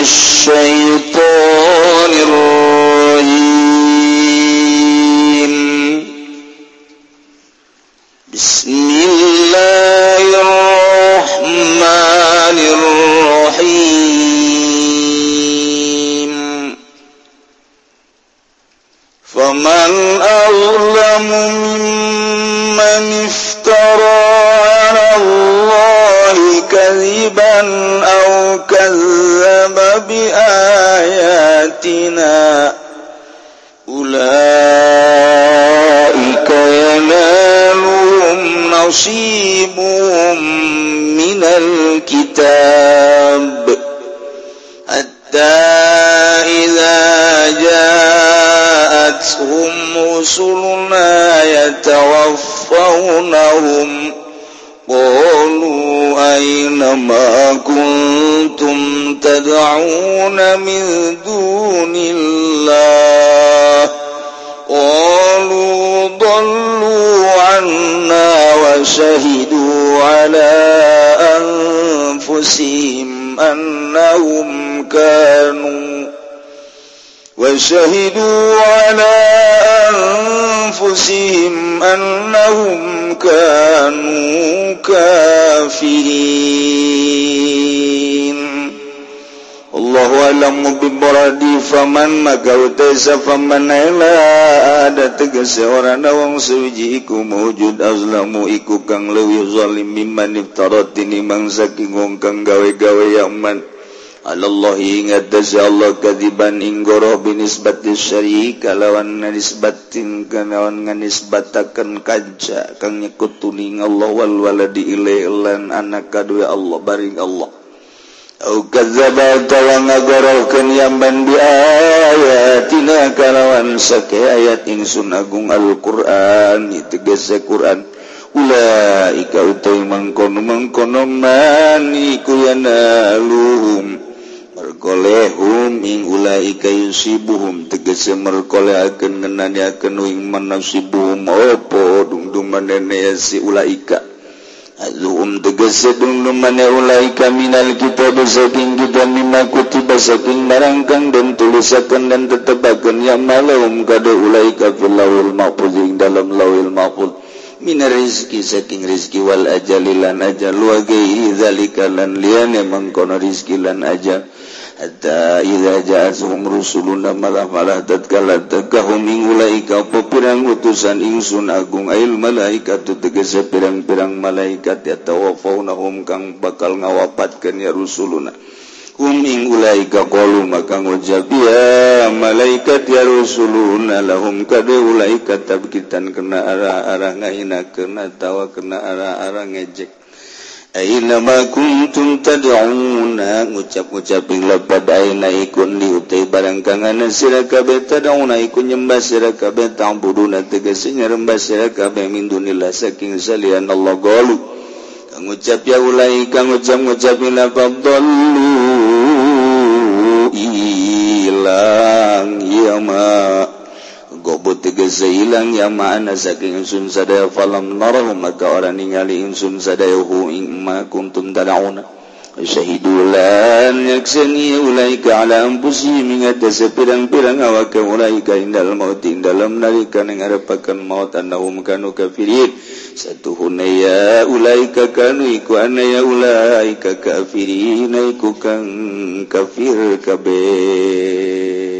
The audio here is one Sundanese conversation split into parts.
الشيطان الرجيم. تدعون من دون الله قالوا ضلوا عنا وشهدوا على أنفسهم أنهم كانوا وشهدوا على أنفسهم أنهم كانوا كافرين. Allah alam biboradi faman magautesa faman naila. Ada tegese orang na wong iku mawujud azlamu iku kang lewi zalim mimman iftaratini mangsa ki kang gawe-gawe yaman Allahi ingat dasa Allah kadiban inggoroh binisbati syari kalawan nisbatin kalawan nganisbatakan kaja kang nyekutuning Allah wal waladi ilaih lan anak kadue Allah baring Allah. tawa yamban biayatina kalawan sake ayat ingsun Agung Alquran tegese Quran. Ula ika utai mangkono mangkono maniku yana luhum merkolehum ing ula ika yusibuhum tegese merkoleh akan ngenani akan wing manasibuhum opo dungdung manene si ula ika um tegesedung numane ulai kaminal kita bersaking kita mimma kutiba saking marangkang dan tulisakan dan tetebakan yang malam kada ulai kafil lawil mahfuzing dalam lawil mahfuz. Min rizki saking rizki wal ajalilan ajal wa gairi zalika lan liyane mangkono rizki lan ajal. jaatm rusuluna malah malah tatkala takahumingulaika apa pirang utusan ingsun agung ail malaikat tu tegese pirang-pirang malaikat ya tawafaunahum kang bakal ngawapatkeun ya rusuluna. Hum ing ulaika qalu maka ngucap ya malaikat ya rusuluna lahum kade ulaika tabkitan kena arah-arah ngahinakeun atawa kena arah-arah ngejek. Ainama kuntum tad'una ngucap-ngucap ing lapad aina ikun liutai barang kanganan sira kabeh tad'una ikun nyembah sira kabeh ta'buduna tegese nyembah sira kabeh min dunillah saking salian Allah galu kang ngucap ya ulai kang ngucap-ngucap ila dallu ilang yama gobut tegeza hilang yamaana saking insun sadaya falam narahum maka orang ningali insun sadaya hu ing ma kuntum tad'una. Syahidu lan yaksani ulaika ala ampusi mingatasa pirang-pirang awaka ulaika indal maut indalam narika nengarapakan maut annahum kanu kafirin. Satu hunaya ulaika kanu iku anaya ulaika kafirin iku kang kafir kabeh.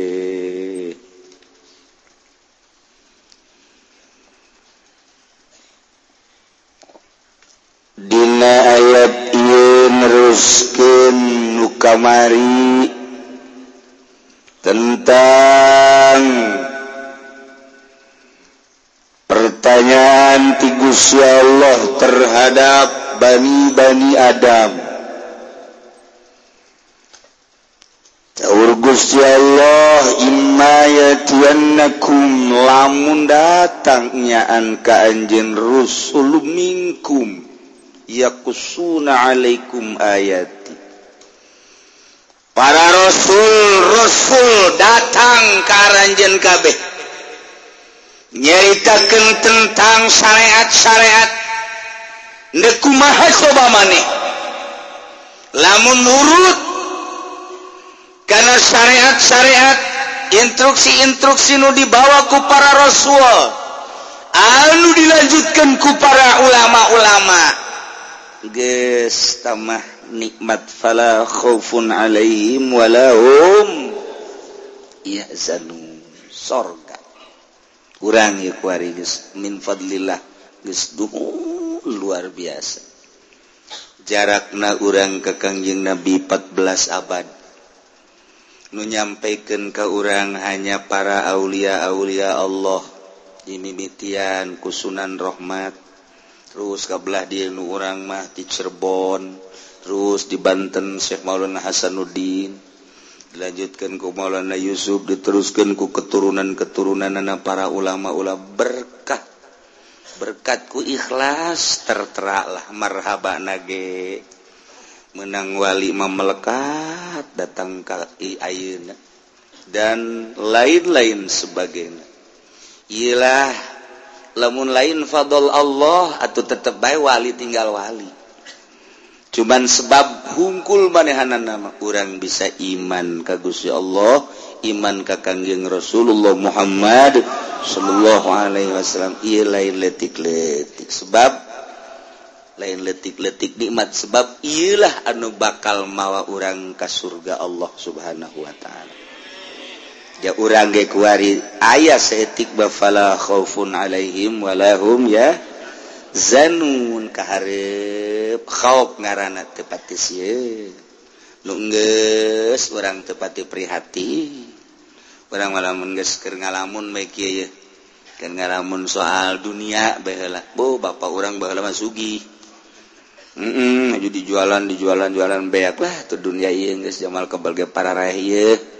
Dina ayat Inerusken nukamari tentang pertanyaan Tigusya Allah terhadap Bani-bani Adam. Taurgusya Allah immayatiannakum lamun datangnyaan ka anjen rusul minkum. yakusuna alaikum ayati. Para rasul rasul datang ke aranjen kabeh. Nyeritakan tentang syariat-syariat. Nekumaha kumaha coba maneh. Lamun nurut karena syariat-syariat instruksi-instruksi nu dibawaku para rasul anu dilanjutkan ku para ulama-ulama. gestamah nikmat fala khaufun alaihim walahum yazanun sorga. Kurang ya kuari geus min fadlillah geus luar biasa. Jarakna urang ke kangjeng nabi 14 abad. Nu nyampaikan ke orang hanya para aulia aulia Allah dimimitian kusunan rahmat. terus kalah dia nu orang mah di Cirebon terus di Banten Syekh Maulana Hasanuddin. Dilanjutkan ke Maulana Yusuf diteruskan ku keturunan-keturunan anak para ulama-ulama. Berkat berkatku ikhlas terteralah marhaba nage. Menang wali memelekat datang ke ayuna dan lain-lain sebagainya. Ialah lamun lain fadl Allah atau tetap baik wali tinggal wali. Cuman sebab hungkul manehanan nama orang bisa iman ka Gusti Allah iman ka kangjeng Rasulullah Muhammad Shallallahu alaihi wasallam. Ia lain letik-letik. Sebab lain letik-letik nikmat. Sebab ialah anu bakal mawa orang ke surga Allah subhanahu wa ta'ala. ya urang ge kuari aya seetik bafala khaufun alaihim walahum ya zanun. Kaharep khauf ngaranna tepati sieun nu geus urang tepati prihati. Urang ngalamun geus keur ngalamun bae kieu ya keur ngalamun soal dunia bae heula bo bapak urang bae mah sugih heeh mm -mm, jadi jualan dijualan jualan beak lah. Tuh dunia ieu geus jamal kebal ge parareh ieu.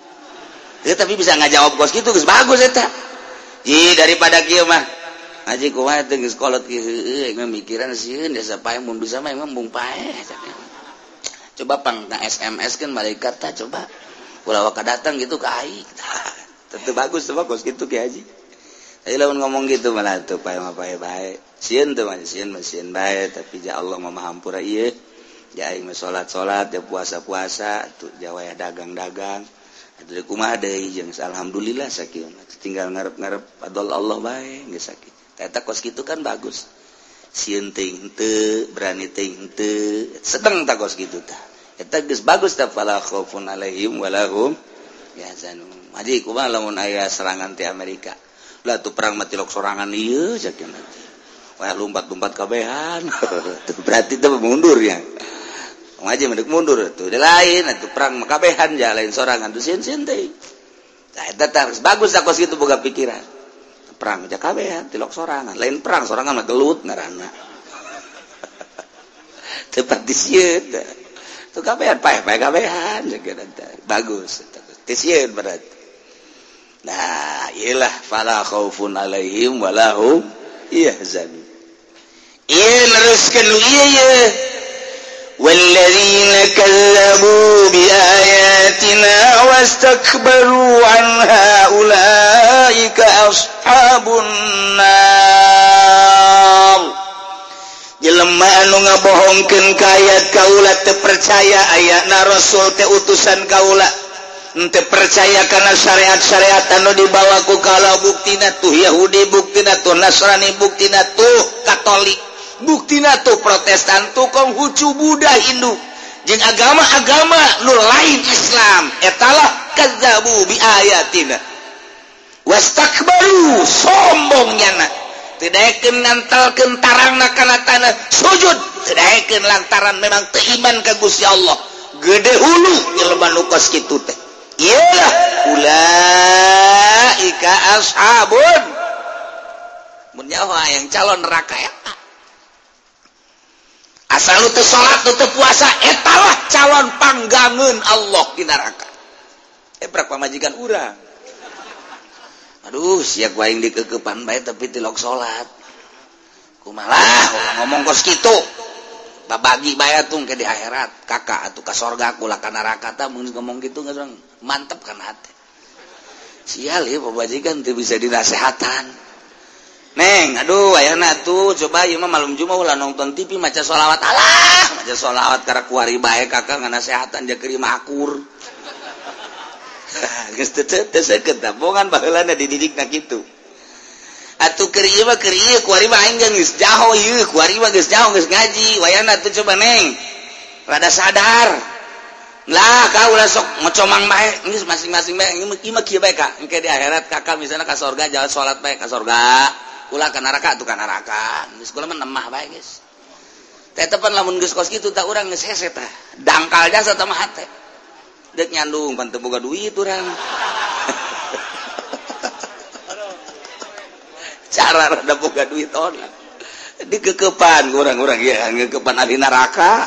Ya, tapi bisa ngajawab kos gitu geus bagus eta. Ji daripada kieu mah aji kuat teu geus kolot kieu mah mikiran sieun desa pae mun bisa mah emang bung pae. Coba pang na SMS kan malaikat tah coba. Kulawa kadatang gitu ka ai. Tentu bagus tuh bagus gitu ki haji. Tapi lamun ngomong gitu malah tuh pae mah pae bae. Sieun tuh mah sieun mah sieun bae tapi ja Allah mah mahampura ieu. Ja aing mah salat-salat, ya puasa-puasa, tuh jawa ya dagang-dagang. Alhamdulillah sakit. Tinggal ngarep-ngarep adol Allah baik sakit. Kos gitu kan bagus. Siting berani sedang tak kos gitu ta. bagus aya serangan ti Amerika? Lah tuh perang matilok sorangan iya sakit lumpat-lumpat kabehan. Berarti itu mundur ya. Ngaji mendek mundur tuh lain itu perang makabehan ya lain sorangan tuh sin harus bagus tak kos gitu buka pikiran. Perang aja kabeh ya tilok sorangan. Lain perang sorangan mah gelut ngaranna. Tepat di sieun tu kabehan pae pae kabehan bagus tisieun berarti. Nah iyalah fala khaufun alaihim walahum iya neruskan lu iya iya والذين كذبوا بآياتنا واستكبروا عنها أولئك أصحاب النار jelema anu ngabohongkeun ka ayat kaula teu percaya ayatna rasul teh utusan kaula teu percaya kana syariat-syariat anu dibawa ku kala buktina tuh Yahudi buktina tuh Nasrani buktina tuh Katolik bukti tuh protestan tukang hucu Buddha Hindu. Je agama-agama nur lain Islam. Etalah kezabu bi ayatina wastakbaru sombong nyana. Tidakkan nantal kentarang nakana tanah sujud. Tidakkan lantaran memang teiman ke Gusti Allah. Gede hulu nyeleman nukos gitu teh. Iyalah ulaika ashabun. Menyawa yang calon neraka ya. asal itu salat tutup puasa etalah calon panggangun Allah di neraka. Eh berapa majikan urang? Aduh siap waing dikekepan baik tapi tilok salat. Ku malah ngomong kos kitu. Bagi baya tuh ke di akhirat. Kakak atau ke sorga kula ka neraka ta mun ngomong gitu nggak mantep kan hati. Sial ya pembajikan tuh bisa dinasehatan. neng aduh ayana tuh coba yuma malum juma ulah nonton TV maca sholawat. Allah maca sholawat karena kuari baik kakak nggak nasehatan dia kerima akur. Geus teu teu seukeut bongan baheulana dididik na kitu. Atuh keur ieu mah keur ieu kuari mah aing geus jaho ieu kuari mah geus jaho geus ngaji. Wayana tuh coba neng rada sadar. Lah kau ulah sok ngocomang bae geus masing-masing bae ieu mah kieu bae ka engke di akhirat kakak misalnya ka surga jalan salat bae ka surga ulah ka neraka tuh ka neraka geus kula mah nemah bae geus. Teh tepan lamun geus kos kitu tak urang geus hese tah. Dangkal jasa tah mah hate. Deuk nyandung pan teu boga duit urang. Cara rada boga duit orang dikekepan kurang-kurang ya kekepan ahli neraka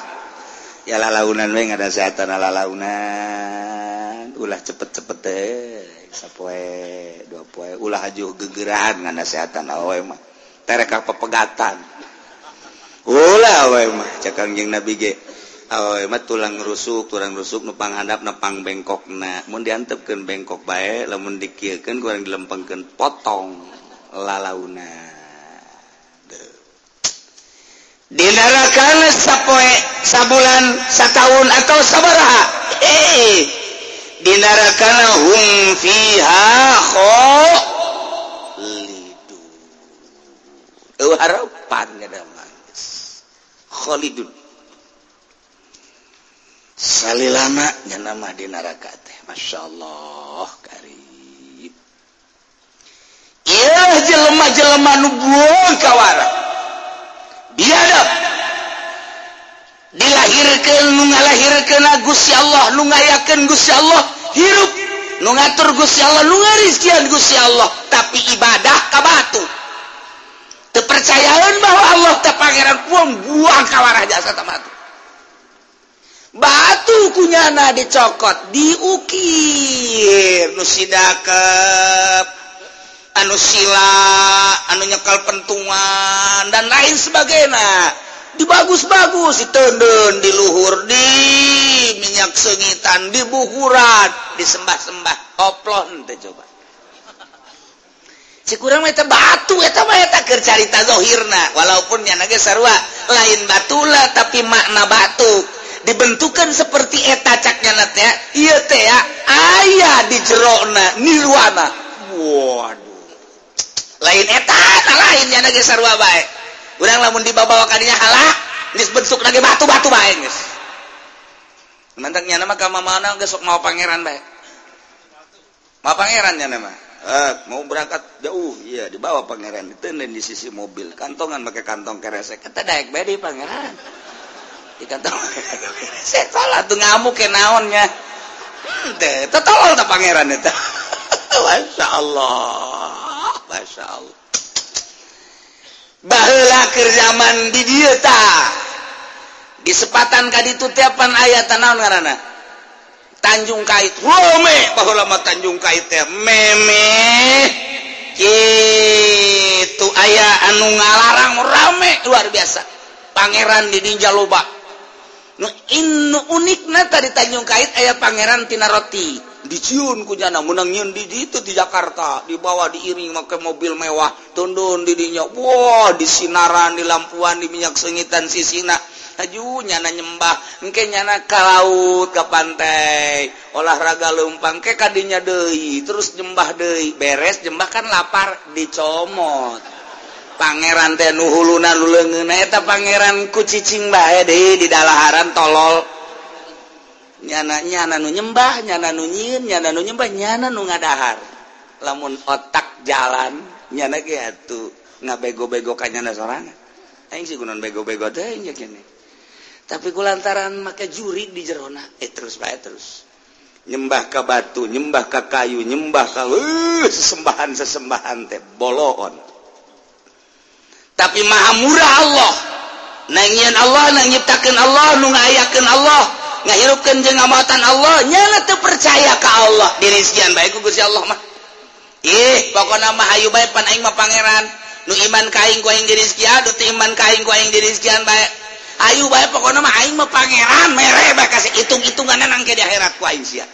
ya lalaunan we ada setan lalaunan. Ulah cepet-cepet deh sappoe dua poe. Ulah haju gegerahan ngan nasehatan awemah tereka pepegatan ulah awe mah. Cakang jeng nabi ge awemah tulang rusuk tulang rusuk nupang handap nepang bengkok na mun diantepkan bengkok bae lamun dikirkan kurang dilempengkan potong lalauna. Di neraka sapoe sabulan setahun atau sabaraha? Eh dinarakan hum fiha khalidun. Eueuh harapan ngadaman Kholidun. salilana nya mah di neraka teh masyaallah karib ieu jelema-jelema nu buang kawara biadab. Dilahirkan nu ngalahirkan Gusti Allah nu ngayakeun Gusti Allah hirup. Nu ngatur Gusti Allah nu ngarizkian Gusti Allah tapi ibadah ka batu kepercayaan bahwa Allah teh pangeran puang buang kawarah jasa tamatu batu kunyana dicokot diukir. Nu sidakep anu sila anu nyekal pentungan dan lain sebagainya. dibagus-bagus. Ditendun di luhur di minyak sengitan di buhurat disembah-sembah. Oplon teh coba. Si kurang eta batu eta mah eta keur carita zahirna walaupun nya nage sarua lain batula tapi makna batu. Dibentukan seperti eta cak ya. Iya teh ya ayah di jerona nirwana waduh. Lain eta lain nya nage sarua bae. Urang lamun dibawa kadinya halak geus bentuk lagi batu-batu bae geus. Mantangnya nama ka mana geus mau pangeran bae. Mau pangerannya nama. Eh, mau berangkat jauh iya dibawa pangeran. Ditenden di sisi mobil kantongan pakai kantong keresek. Kita daek bae di pangeran. Salah tuh ngamuk ke naonnya hmm, tolol tak pangeran itu Masya Allah Masya Allah bahlah kerjaman di dieta disepatan ka itu tiapan ayat tanah karena Tanjung Kait. Rome bahwa Tanjung Kait ya meme itu ayah anu ngalarang rame. Luar biasa. Pangeran di ninja loba. Nu unik tadi Tanjung Kait ayah pangeran tina roti. diciun kujana menang nyiun di itu di Jakarta dibawa diiring pakai mobil mewah tundun didinya wow, di sinaran di lampuan di minyak sengitan sisina. Aju nyana nyembah engke nyana ke laut ke pantai olahraga lumpang ke kadinya deui terus nyembah deui. Beres nyembah kan lapar dicomot. Pangeran teh nuhuluna nu leungeuna eta pangeran ku cicing bae deui di dalaharan tolol. nyananya nu nyembah nyana nu nyin nyana nu nyembah nyana nu ngadahar. Lamun otak jalan nyana gitu ngabego-bego kanyana sorangan aing sih gunan bego-bego teh nya kene. Tapi kulantaran make juri di jerona eh terus bae terus. Nyembah ke batu nyembah ke kayu nyembah ke uh, sesembahan sesembahan teh boloon. Tapi maha murah Allah. Nangian Allah nang nyiptakeun Allah nu ngayakeun Allah. ngahirupkan jengamatan Allah nyala tuh percaya ke Allah. Diri sekian baik Gusti Allah mah. Ih pokok nama ayu baik pan aing mah pangeran. Nu iman kain ku aing di rizkian tu iman kain ku aing di rizkian baik ayu baik pokok nama aing mah pangeran mere bae kasih hitung-hitungan nang ke di akhirat ku aing sia.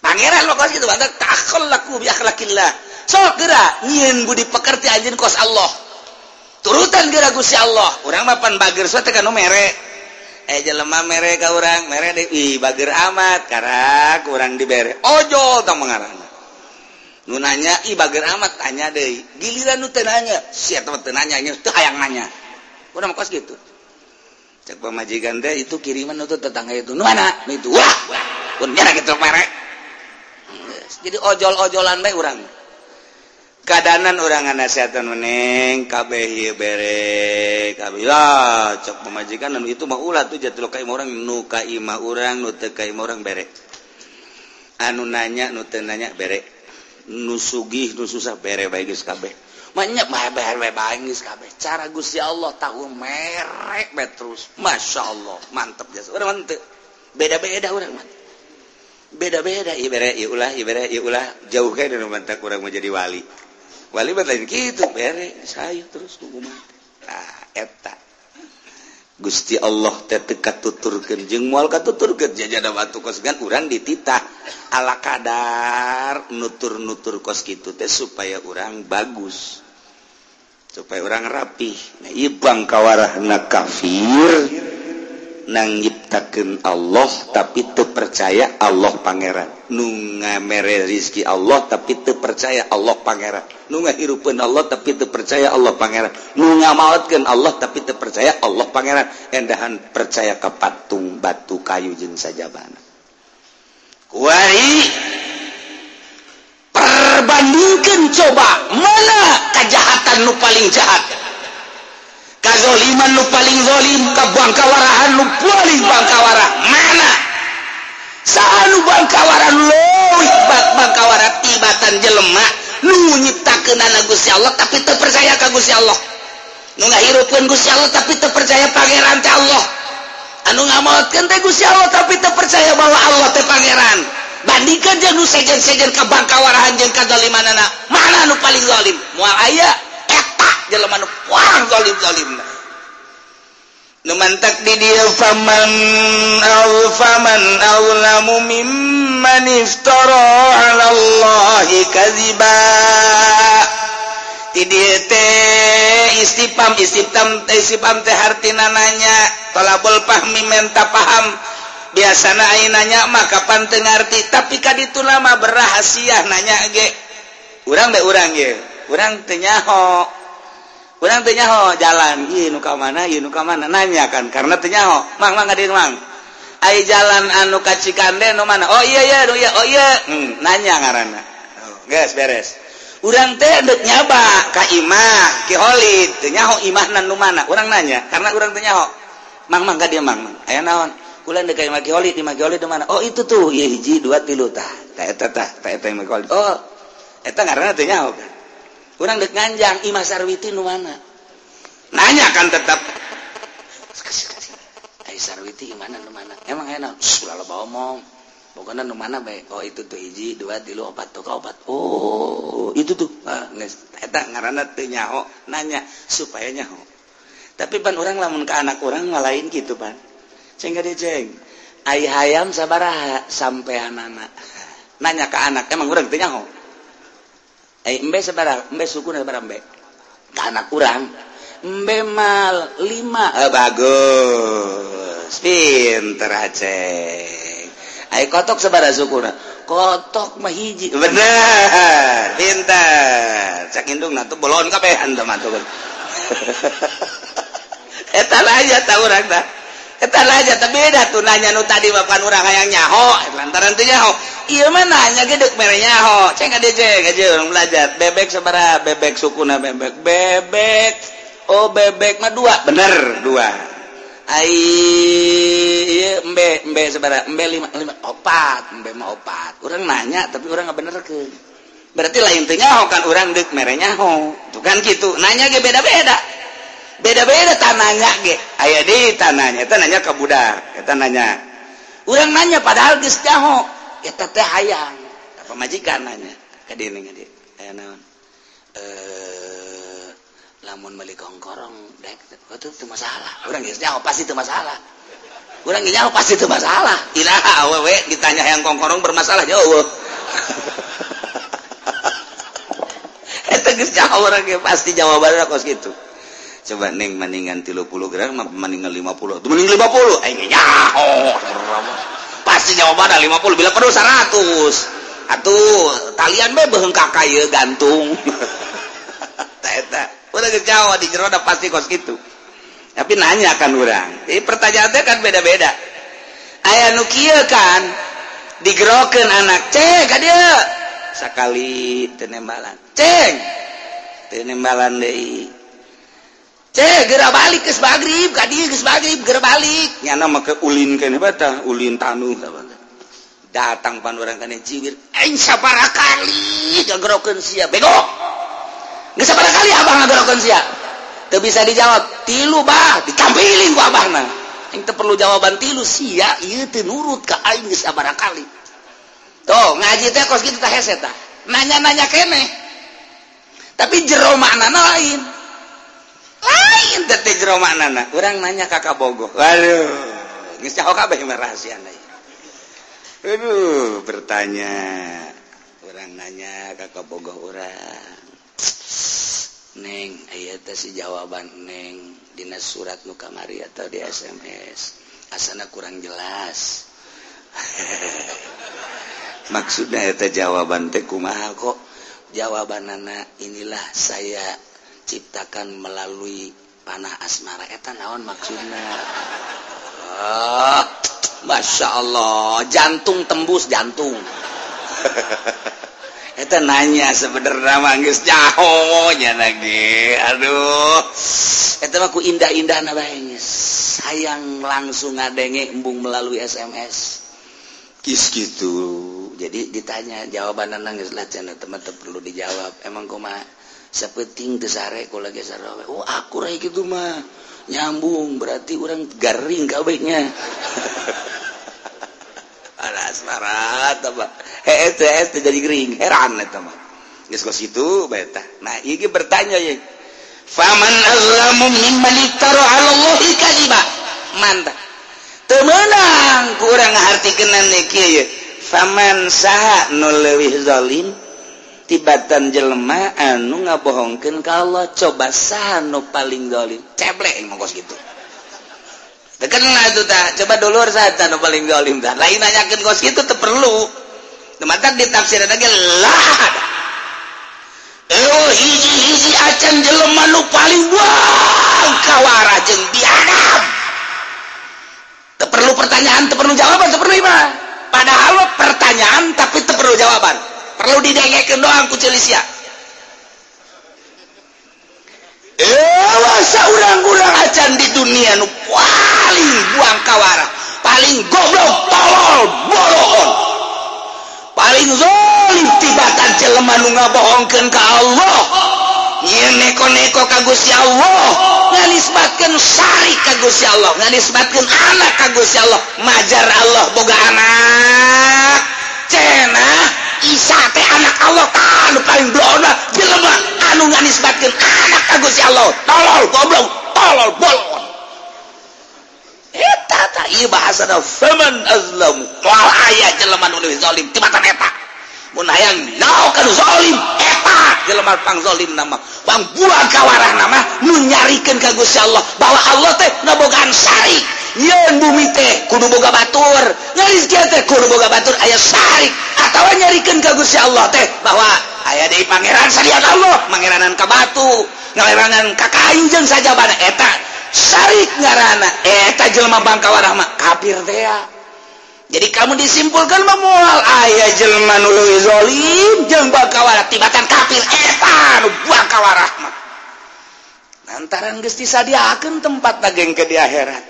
Pangeran pokok kitu bae takhallaku bi akhlaqillah sok geura nyieun budi pekerti anjin kos Allah. Turutan geura Gusti Allah. Urang mapan bager suatu kan merek eh jelema mere ka urang mere de ih bageur amat karak kurang dibere ojo tong mengarana nu nanya ih bageur amat tanya deui. Giliran nu teu nanya sia teh teu nanya nya teu hayang nanya. Udah mah gitu. Cek pamajikan teh itu kiriman itu tetangga itu nu mana? Itu. Wah pun nyara gitu mere jadi ojol-ojolan bae urang. keadaanan orang nasiatan meneng kabeh bere kabilah cok pemajikan dan itu mau ulah tuh jatuh kayak orang nu kaim orang nu kaim orang bere anu nanya nu nanya bere nu sugih nu susah bere baik geus kabeh. Banyak mah bayar bae bangis kabeh. Cara Gusti Allah tahu merek bae terus. Masya Allah mantep jasa orang mantep beda-beda orang mantep beda-beda ibarat iulah ibarat iulah jauh kayak dari mantap orang mau wali. Wali lain gitu bere saya terus hukum mati. Nah, eta. Gusti Allah teh teu katuturkeun jeung moal katuturkeun jajada batu kos gan urang dititah ala kadar nutur-nutur kos gitu teh supaya orang bagus. Supaya orang rapih. Nah, ibang kawarahna kafir nang nyitaken Allah tapi terpercaya Allah Pangeran. Nunga mere rizki Allah tapi terpercaya Allah Pangeran. Nunga hirupun Allah tapi terpercaya Allah Pangeran. Nunga mautkan Allah tapi terpercaya Allah Pangeran. Endahan percaya ke patung batu kayu jeng sajabana. Kuari perbandingkan coba mana kejahatan nu paling jahat. kazoliman lu paling zolim kabangkawarahan lu paling bangkawara. Mana? Selalu bangkawaran bak bangkawara tibatan jelema. Nu nyiptakeunana Gusti Allah tapi teu percaya ka Gusti Allah. Nu ngahirupkeun Gusti Allah tapi teu percaya pangeran teh Allah. Anu ngamaotkeun teh Gusti Allah tapi teu percaya bahwa Allah teh pangeran. Bandingkan jeung nu sejen-sejen ka bangkawarahan jeung kazalimanana mana nu paling zalim moal aya. jelema nu wah zalim zalim nu mantak di dia faman au faman awlamu mimman iftara ala Allahi kaziba. Di dia teh istipam istipam istipam teh hartina nanya talabul pahmi menta paham. Biasana aing nanya mah kapan teu ngarti tapi kaditu lama berahasia nanya ge. Urang be urang ge urang teu nyaho. punyaho jalan. Ka mana ka mana. Nanya kan karena tenyaho mang mang hadir mang. Ay jalan anu kacikande no mana? Oh iya iya oh iya. Oh iya. Hmm, nanya ngaranna. Oh, guys beres. Urang teh endek nyaba ka imah ki holid. Tenyaho imah nan nu mana? Urang nanya karena urang tenyaho mang mang ka dia mang aya naon? Kula endek imah ki holid imah ki holid mana? Oh itu tuh. Ieu hiji dua tilu tah. Tah eta tah. Tah eta imah holid. Oh eta ngaranna tenyaho kan? kurang dek nganjang Ima Sarwiti nu mana? Nanya kan tetap. Ai Sarwiti mana nu mana? Emang enak sudah lo omong. Pokoknya nu mana bae oh itu tuh hiji dua tilu opat tuh opat. Oh itu tuh. Ah, eta ngarana teu nyaho nanya supaya nyaho. Tapi pan orang lamun ke anak orang ngalain gitu pan. Ceng dia ceng. Ayah ayam sabaraha sampai anak nanya ke anak emang orang teu nyaho? anak kurang embe mal lima. Eh, bagus. Pinter aceh. Ayo kotok sebarang suku kotok mah hiji. Bener. Pinter. Cak indung nanti bolon kapehan teman tuh. Etan aja tahu orang dah etan aja tapi beda tuh. Nanya nu tadi bapak orang yang nyaho. Lantaran tuh nyaho. nanya gedek merenya ho. Ceng adejek aja orang belajar. Bebek sebera bebek suku na bebek bebek. Oh bebek mah dua. Bener dua. Ai iya embe embe sebera embe lima lima opat. Embe mah opat. Orang nanya tapi orang nggak bener ke berarti lain tengah ho kan orang dek merenya ho. Tuh kan gitu. Nanya ge beda beda beda beda tanahnya ge. Ayah di tanahnya tanahnya ke budak. Tanahnya orang nanya padahal geus jaho. hayang. Pemajikan nanya? Eh, eh lamun melingkorong oh, itu masalah. Orang jauh pasti itu masalah. Orang jauh pasti itu masalah. Ilaha awewe ditanya yang kongkorong bermasalah jauh itu geus jauh orang pasti jawabannya kos gitu coba neng mendingan 30 gram mendingan 50 tuh mending 50 aing nyaho pasti jawaban 50 bila perlu 100 atuh talian be behengka kaya gantung. Udah ke Jawa di jero pasti kos gitu tapi nanya kan orang jadi eh, pertanyaannya kan beda-beda. Ayah nukia kan digerokin anak ceng kan dia. Sekali tenembalan ceng. Tenembalan deh Eh, gera balik ke magrib magrib balik. Nama ke ulin ke ulin tanu. Datang pan orang kan cingir aing sabara kali? Gagerokeun sia bego. Geus sabara kali abang gagerokeun sia? Teu bisa dijawab tilu bah ditampilin gua abahna. Aing teu perlu jawaban tilu siap itu nurut ke aing geus sabara kali. Tuh ngaji teh kos kita heset nanya-nanya kene tapi jero makna lain. lain detik romanana orang nanya kakak bogo waduh kabeh rahasia aduh bertanya. Orang nanya kakak bogo orang neng ayat si jawaban neng dinas surat nu kamari atau di SMS asana kurang jelas. Maksudnya itu jawaban teh kumaha kok? Jawaban anak inilah saya ciptakan melalui panah asmaraetan naon maksudnya? Oh, Masya Allah. Jantung tembus jantung. Itu nanya sebenarnya manggis jahonya lagi aduh. Itu aku indah-indah nabahnya sayang langsung ngadenge embung melalui SMS kis gitu. Jadi ditanya jawaban nangis lah teman-teman perlu dijawab. Emang koma sepeting desare kalau lagi oh, aku rai gitu mah. Nyambung berarti orang garing kabehnya ada marat apa? Eh, eh, itu itu eh, jadi gering. Heran eta mah. Geus ka situ beta nah ini bertanya ya. faman azlamu mimman iftara 'ala Allahi kadiba. mantap Temenang kurang ku urang ngartikeun kieu faman saha nu leuwih zalim tibatan jelema anu ngabohongkan kalau coba sano paling dolim. Ceblek mongkos gitu. Terkenal itu tak coba dulur saja anu paling dolim tak lain nanyakeun kos gitu terperlu tempat ditafsirin lagi lah. Oh hiji hiji acan jelema nu paling wah, kawara jeng biadab. Terperlu pertanyaan terperlu jawaban terperlu ibadah. Padahal pertanyaan tapi terperlu jawaban. perlu digagekeun doang ku celisia Ewasa urang-urang acan di dunia nu paling buang kawara, paling goblok, tolol, boroon. Paling zolim tibatan jelema nu ngabohongkeun ka Allah. Nyeun neko-neko ka Gusti Allah, nganisbatkeun sari ka Gusti Allah, nganisbatkeun anak ka Gusti Allah, majar Allah boga anak. Cenah Isa teh anak Allah kan paling blona jelema anu nganisbatkeun anak ka Gusti Allah. Tolol goblok tolol bolon eta ta ieu bahasa faman azlam lawan aya jelema nu leuwih zalim timatan eta. munanglimlim nama. Bang buah kawarah nama menyarikan kagusya Allah. Bahwa Allah teh nabogaan syari yen bumi teh kudu boga batur. Nyaris teh kudu boga batur ayah syari atau nyarikan kagusya Allah teh bahwa ayah dari pangeran syariat Allah pangeranan ke batu ngalerangan ke kayu jeung saja bana eta syari ngarana. Eta jelma bangkawarah mah kafir teh jadi kamu disimpulkan memual ayah Jelman Luzolim jeng bakawara tibatan kafir etan bakawa rahmat lantaran geus disadiakeun tempat daging ke di akhirat.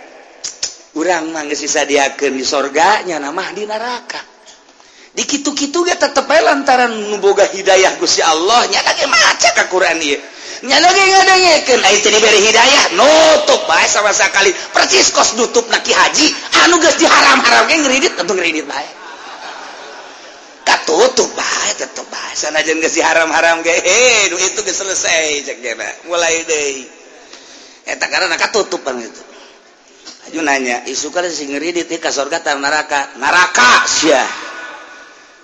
Urang mah geus disadiakeun di sorganya nama di neraka. Di kitu-kitu ge tetep lantaran nuboga hidayah Gusti Allah nya ge maca ka Quran ieu. diberi Hidayah. Nutup baik sama-sa kali. Persis kos nutup naki haji. Anu guys di haram-haram ngeridit tentu ngeridit baik katutup baik tetap baik sana jangan guys di haram-haram ge hey, itu ge selesai cek dia mulai deh eta karena tutup kan gitu Ayo nanya, isu kali sing ngeridit eh, ka surga tar neraka. Neraka sia.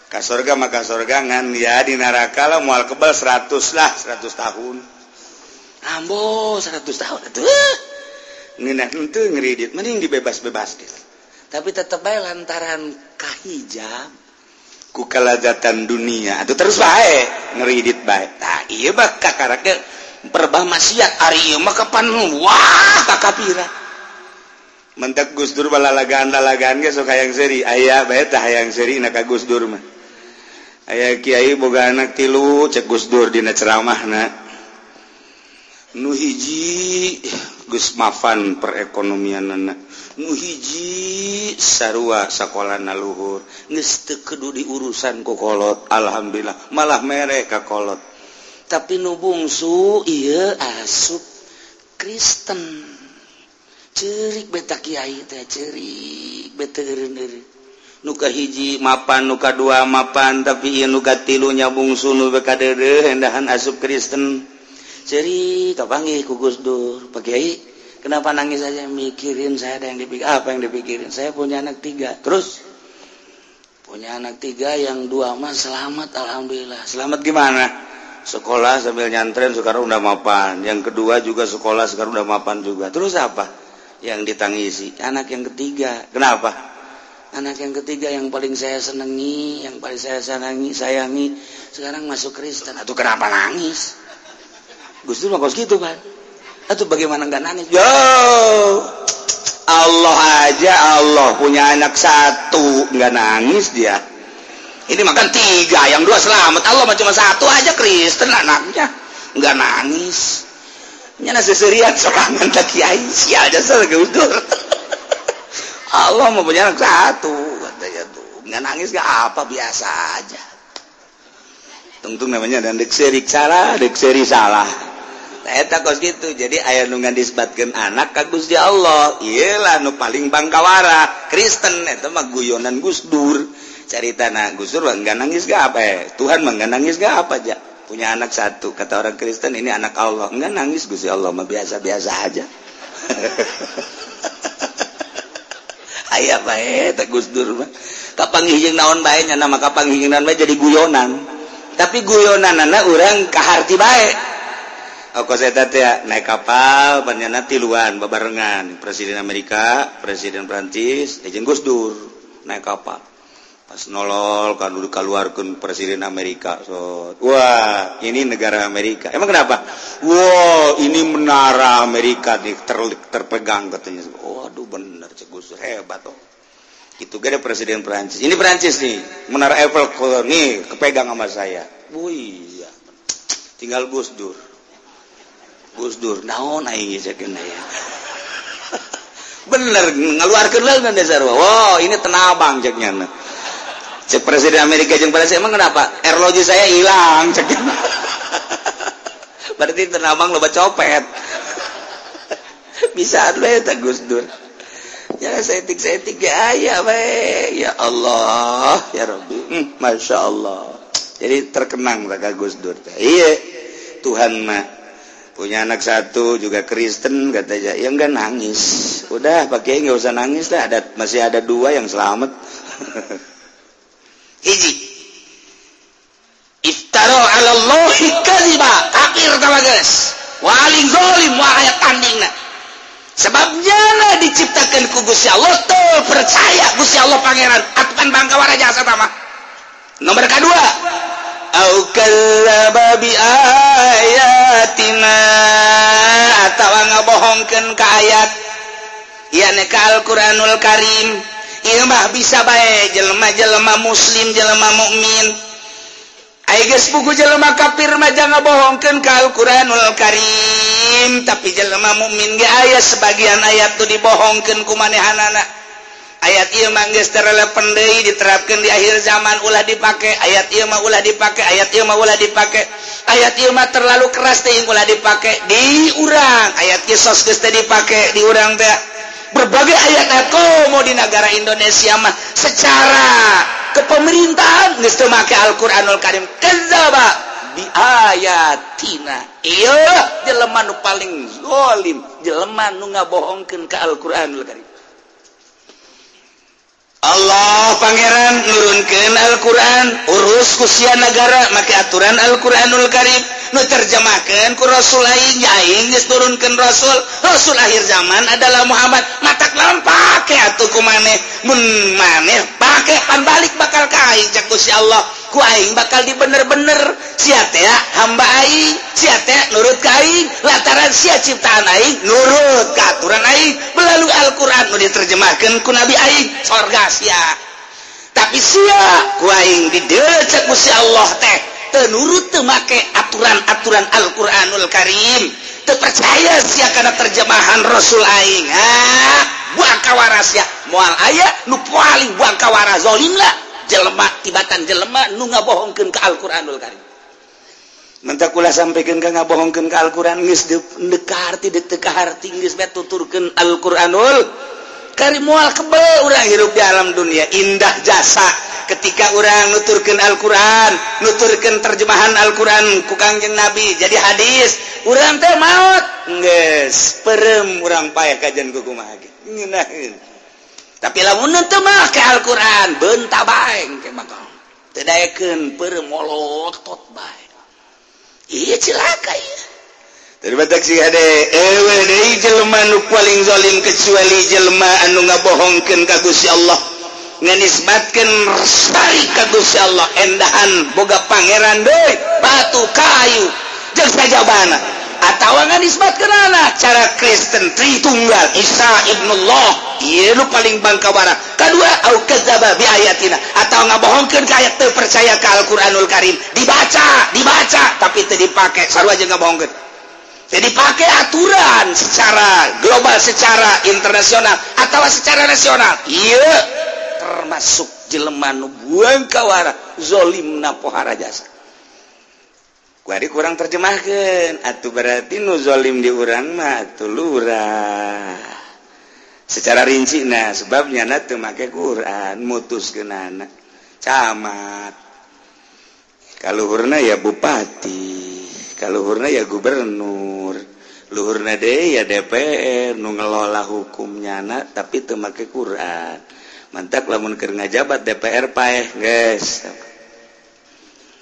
Ka surga maka surga ngan ya di neraka lah mual kebal 100 lah, 100 tahun. Ambo 100 tahun ngeri mending dibebas-bebas gitu. Tapi tetap baik lantaran kahijab ku kelazatan dunia atau terus baik ngeridit baik nah iya bak karakter berbah maksiat ari mah kapan wah kakapira. Mentek Gus Dur balalagaan lalagaan ge sok hayang seri. Aya bae tah hayang seri na ka Gus Dur mah. Aya kiai boga anak tilu cek Gus Dur dina ceramahna nuhiji Gusmafan perekonomian anak nuhiji sarua sekolah naluhur niste kedu di urusan kukolot Alhamdulillah malah mereka kolot. Tapi nubungsu iya asup Kristen. Cerik beta Kyai teh cerik beta nuka hiji mapan nuka dua mapan tapi ia nuka tilunya bungsu nu bekadedehendahan asup Kristen. Ceri kapangi kugus Dur. Pakai kenapa nangis saja mikirin saya ada yang dipikir apa yang dipikirin? Saya punya anak tiga. Terus? Punya anak tiga yang dua mas selamat Alhamdulillah. Selamat gimana? Sekolah sambil nyantren sekarang udah mapan. Yang kedua juga sekolah sekarang udah mapan juga. Terus apa yang ditangisi? Anak yang ketiga. Kenapa? Anak yang ketiga yang paling saya senangi yang paling saya senangi sayangi sekarang masuk Kristen. Atau kenapa nangis Gus Dur kos gitu kan atau bagaimana nggak nangis? Yo! Allah aja Allah punya anak satu nggak nangis dia. Ini makan tiga yang dua selamat. Allah cuma satu aja Kristen anaknya. Nggak nangis. Serian serangan tak kiai. Aja dur. Allah mau punya anak satu katanya tuh. Nggak nangis gak apa biasa aja. Tungtung namanya dan dek seri salah dek seri salah eta kos gitu. Jadi aya nungan disbatkan anak kagus di Allah. Ialah nu paling Bangkawara. Kristen itu mah guyonan Gus Gusdur cerita Gus Dur enggak nangis gak apa ya eh, Tuhan mah nangis gak apa aja punya anak satu kata orang Kristen ini anak Allah. Enggak nangis Gusti Allah mah biasa-biasa aja. Aya bae Gus Dur mah. Kapanggihjeung naon bae nya hijing naon bae jadi guyonan. Tapi guyonan anak orang kaharti baik naik kapal, banyak tiluan, babarengan. Presiden Amerika, Presiden Prancis, Ejeng Gus Dur, naik kapal. Nolol kan dulu keluarkan presiden Amerika. So wah ini negara Amerika. Emang kenapa? Wow ini menara Amerika nih ter, terpegang katanya. Waduh bener cegus hebat tuh itu ada presiden Prancis ini Prancis nih menara Eiffel nih kepegang sama saya. Wih ya tinggal Gus Dur Gus Dur naon aing ya. Bener ngeluarkan lah kan dasar wow ini tenabang ceknya. Cek presiden Amerika yang pada saya emang kenapa? Airlogi saya hilang cek berarti tenabang loba copet. Bisa ada ya Gus Dur. Ya setik setik ya ya we. Ya Allah ya Rabbi. Hmm, masya Allah. Jadi terkenang lah Gus Dur iya Tuhan mah punya anak satu juga Kristen katanya ya enggak nangis. Udah pakai nggak usah nangis lah. Ada masih ada dua yang selamat. Hiji iftaro ala Allahi kaziba kafir sama guys. Waling zalim wa ayat tandingna sebabnya lah diciptakan ku Gusti Allah. Tuh percaya Gusti Allah pangeran. Atukan bangkawara jasa sama. Nomor kedua. tawa ngabohongkeun ka ayat yaneka Alquranul Karim. Imah bisa baik jelma-jelma muslim jelma mukmin guys buku jelma kafir maja ngebohongken ke Alquranul Karim. Tapi jelma mukmin gak ayat sebagian ayat tuh dibohongken kumanehan anak ayat Imangsterla pendei diterapkan di akhir zaman ulah dipakai ayat Imah ulah dipakai ayat Imah ulah dipakai ayat Imah terlalu keras teh ulah dipakai diurang. Ayat Yesus Kristen dipakai diurang teh. Berbagai ayat-ayat oh, mau di negara Indonesia mah secara kepemerintahan geus make Al-Qur'anul Karim kadzaba bi ayatina. Iya jelema nu paling zalim jelema nu ngabohongkeun ka Al-Qur'anul Karim. Allah Pangeran nurunkan Alquran urus usia negara maka aturan Alquranul Karib nu terjemahkan ku Rasul lain nyaing turunkan Rasul. Rasul akhir zaman adalah Muhammad. Mata lawan pakai atau ku maneh mun maneh pakai pan balik bakal kain jakusi Allah. kuing bakal di bener-bener si hamba Aing si nurut kaing lataran si ciptaan Aing nurut keaturan Aing. Melalui Alquran diterjemahkan ku Nabi Aing sorga sia. Tapi sia kuing didecek musya Allah teh tenurut temake aturan-aturan Alquranul Karim. Terpercaya sia karena terjemahan Rasul Aing. Ah buang kawaras ya mual aya nu paling buang kawaras zolim lah. jelemak tibatan jelemak nu ngabohongkan ke Alquranul Karim. Mentakula sampaikan ke ngabohongkan ke Alquran geus dekarti de ti harti geus bet tuturkeun Alquranul Karim. Moal kebel urang hirup di alam dunia. Indah jasa ketika orang nuturkan Alquran nuturkan terjemahan Alquran ku Kangjeng Nabi. Jadi hadis orang teh maut. Nges perem orang payah kajian kukumaha geus tapi lamun lamunan temah ke Alquran benta baik tidakkan permolot tot baik iya celaka ya terbatak si ade ewe eh, deh jelma nu paling zalim kecuali jelma anu ngabohongkan kagusi Allah. Ngenisbatkan sari kagusi Allah. Endahan boga pangeran deh batu kayu jeung sajabana tawangan isbat kerana cara Kristen Tritunggal Isa Ibnullah. Lu paling bangkawara. Kedua ayatina. Atau ngabohongkan kayak terpercaya ke Alquranul Karim. Dibaca dibaca. Tapi itu dipakai. Selalu aja ngabohongkan. Jadi pakai aturan secara global secara internasional. Atau secara nasional. Iya. Termasuk jeleman buang kawara. Zolim napohara jasa. Jasa kurang terjemahkan. Atau berarti nuzolim di urangmah lurah. Secara rinci nah sebabnya na make Quran mutus ke anak camat. Kalauhurna ya bupati kalauhurna ya gubernur. Luhurna de ya DPR nu ngelola hukumnya anak tapi temake Quran. Mantap lamun ke ngajabat DPR paeh guys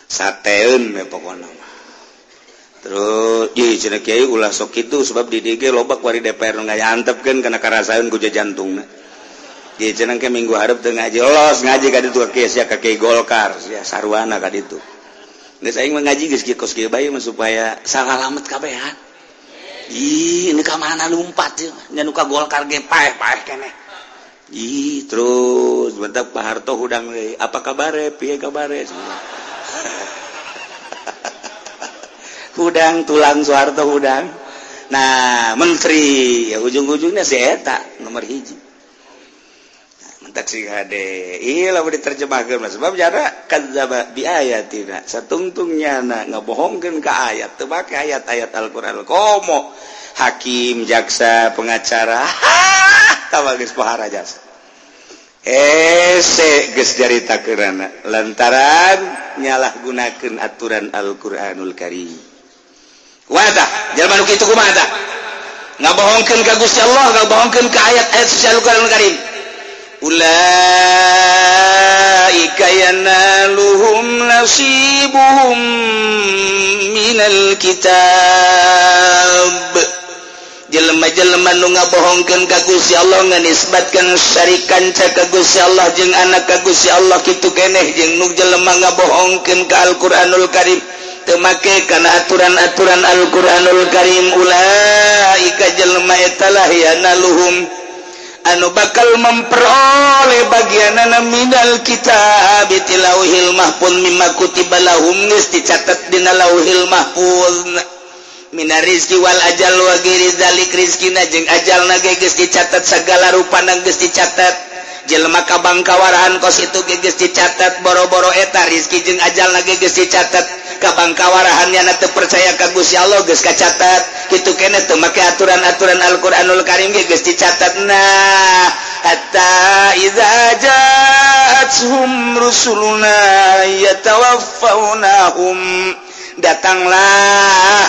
sateun pokoknya terus Kyai ulah sok itu sebab di DG lobak wari DPR nggak yantepkan karena karasaun guja jantung Iya cenang ke minggu harap tengah ngaji los ngaji kadi tuh ke sia kakek golkar. Ya sarwana kadi itu nggak saya mengaji guys kos kieu bayi supaya salah lamet kabehan. Ih ini kemana lumpat nya nu golkar ge paeh paeh kene. Ih terus bentak Pak Harto hudang apa kabare? Piye kabare? udang tulang Soeharto udang. Nah menteri ya ujung-ujungnya setak nomor hiji. Taksi HD iya lah diterjemahkan lah sebab jarak kadzaba bi ayatina. Satungtungnya na ngebohongkeun ka ayat. Teu make ayat-ayat Al-Qur'an. Komo hakim jaksa pengacara. Tawa geus pohara jasa ese geus caritakeunana lantaran nyalah nyalahgunakeun aturan Al-Qur'anul Karim. itu kumadah nggak bohongkan ke Gusti Allah nggak bohongkan ke ayat-ayat sosial Al-Quran Karim. Ulaika yanaluhum nasibuhum minal kitab. Jelema-jelema nu ngabohongkeun ka Gusti Allah nganisbatkeun syarikan ca ka Gusti Allah jeung anak ka Gusti Allah kitu keneh jeung nu jelema ngabohongkeun ka Al-Qur'anul Karim. temakai karena aturan-aturan Alquranul Karim Uikalaluhum anu bakal memperoleh bagian nominal kita Lauhilmah pun mimakutibalahum dicatat Di lauhilmah pun Min Rizki Wal ajal wazalik Rizkin ajal na dicatat segala rupa nangis dicatat. jelma ka Bangkawaraan kos itu geges dicatat boro-boro eta Rizki jeung ajal lagi geges dicatat. Ka Bangkawarahannya na percaya kagus ya Allah geus kacatat. Kitu kene teu make aturan-aturan Al-Qur'anul Karim geus dicatat. Nah hatta idza ja'atuhum rusuluna yatawaffawnahum datanglah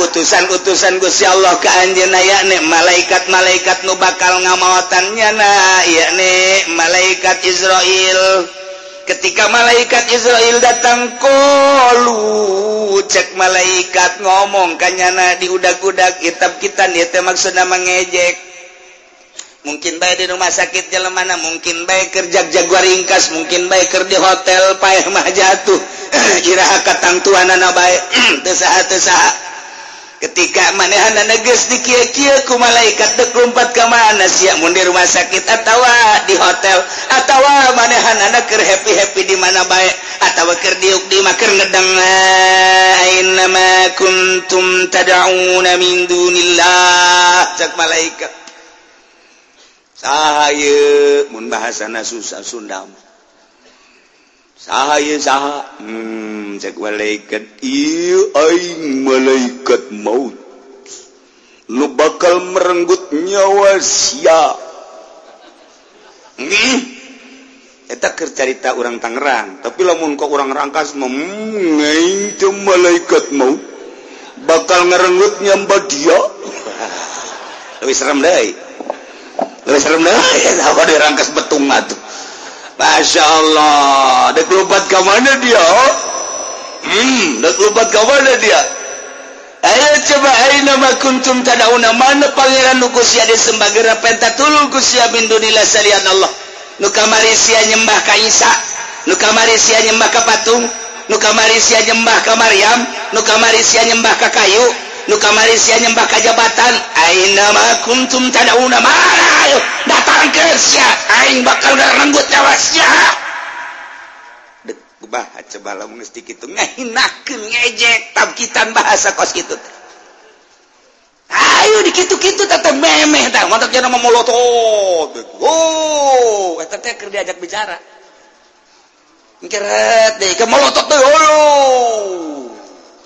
utusan-utusan Gusya Allah ke Anjnek malaikat-malaikat nu bakal ngamawatannya nah ya nek malaikat Israel ketika malaikat Israel datang kolu cek malaikat ngomong kanyana di udah-gudak kitab kita dia maksud nama ngejek mungkin baik di rumah sakit jalan mana mungkin baik kerja jaguar ringkas mungkin baik kerja di hotel payah mah jatuh. Iraha katang tuan anak baik tesaha tesaha ketika manehan neges di ku malaikat terkelumpat ke mana siapmun di rumah sakit atau di hotel atau manehan anak anakker happy happy di mana baik atau ker diuk di dimakker ngedang kuntum tadauna min dunillah cak malaikat. Sahaya mun bahasana susah Sundama saya saha hmm, cek malaikat ieu aing malaikat maut lu bakal merenggut nyawa sia nih eta keur carita urang Tangerang tapi lamun kok urang rangkas mengaing teu malaikat maut bakal ngerenggut nyamba dia lebih serem deh lebih serem deh apa dirangkas betung atuh Masya Allah. Debat ke mana dia oh? hmm, debat ke mana dia? Ayo coba ayo nama kuntum tadauna mana pangeran nu Gusti ada sembagara pentatulul Gusti min dunillah salian Allah. Nu kamari sia nyembah ka Isa. Nu kamari sia nyembah ka patung. Nu kamari sia nyembah ka Maryam. Nu kamari sia nyembah ka kayu. nuka Malaysia nyembah ka jabatan aina ma kuntum tad'una Ainatum datang ke sia. Aing bakal ngerenggut nyawa sia bah coba lah mesti kitu rambut ngejek tabkitan bahasa kos gitu Ayo dikitu-kitu tetap memeh tah mantap jangan mau molotov. Oh, eta teh keur diajak bicara. Ngkeret deh ke molotot teh Oh.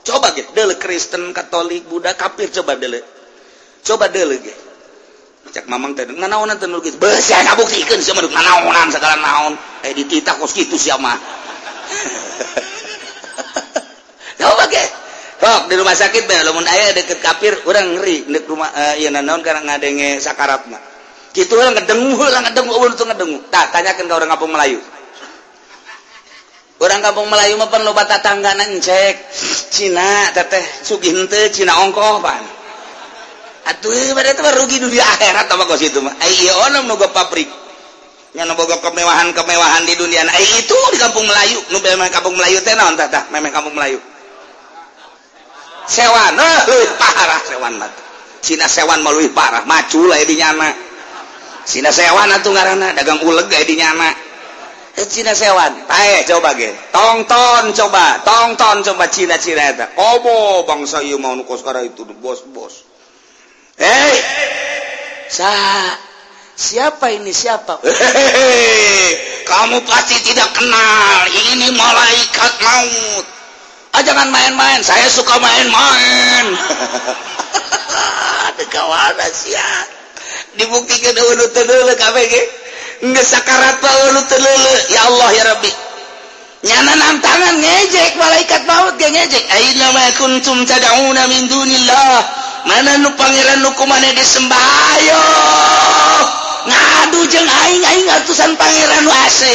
coba gitu. Dele Kristen Katolik Buddha kafir coba dele coba dele gitu cek mamang teh nanaonan teh nulis beus aya ngabuktikeun sia mah nanaonan segala naon. Eh dititah kos kitu sia mah. Coba ge. Tok di rumah sakit bae lamun aya deket kafir urang ngeri. Di rumah uh, ieu naon karena ngadenge sakarat mah. Kitu urang ngedengu urang ngedengu ulun tuh ngedengu tah tanyakeun ka urang kampung Melayu. orang kampung Melayu mepen loba tatangganan cek. Cina teteh suginte Cina ongkoh pan atuh pada itu rugi dunia akhirat apa kos itu mah. Iya onom nuga pabrik. Yang boga kemewahan kemewahan di dunia. Nah itu di kampung Melayu. Nu memang kampung Melayu teh naon tah memang kampung Melayu. Sewan eh leuwih parah sewan mah. Cina sewan mah leuwih parah. Macu lah di nyana. Cina sewan atuh ngaranna dagang uleg di nyana. Cina sewan, tae coba ge, tongton coba, tongton coba Cina Cina eta. Obo bangsa ieu mau nu koskara itu bos bos. Hei, sa, siapa ini siapa? Hehehe, kamu pasti tidak kenal. Ini malaikat maut. Ah, jangan main-main. Saya suka main-main. Kawan sia. Dibuktikan dulu dulu KPG. sakarat ya Allah ya Rabbi. Nyanan tangan ngejek. Malaikat maut ge ngejek. Aina ma kuntum tad'una min dunillah. Mana nu pangeran nu kumane disembahayo ngadu jeung aing aing atusan pangeran nu ase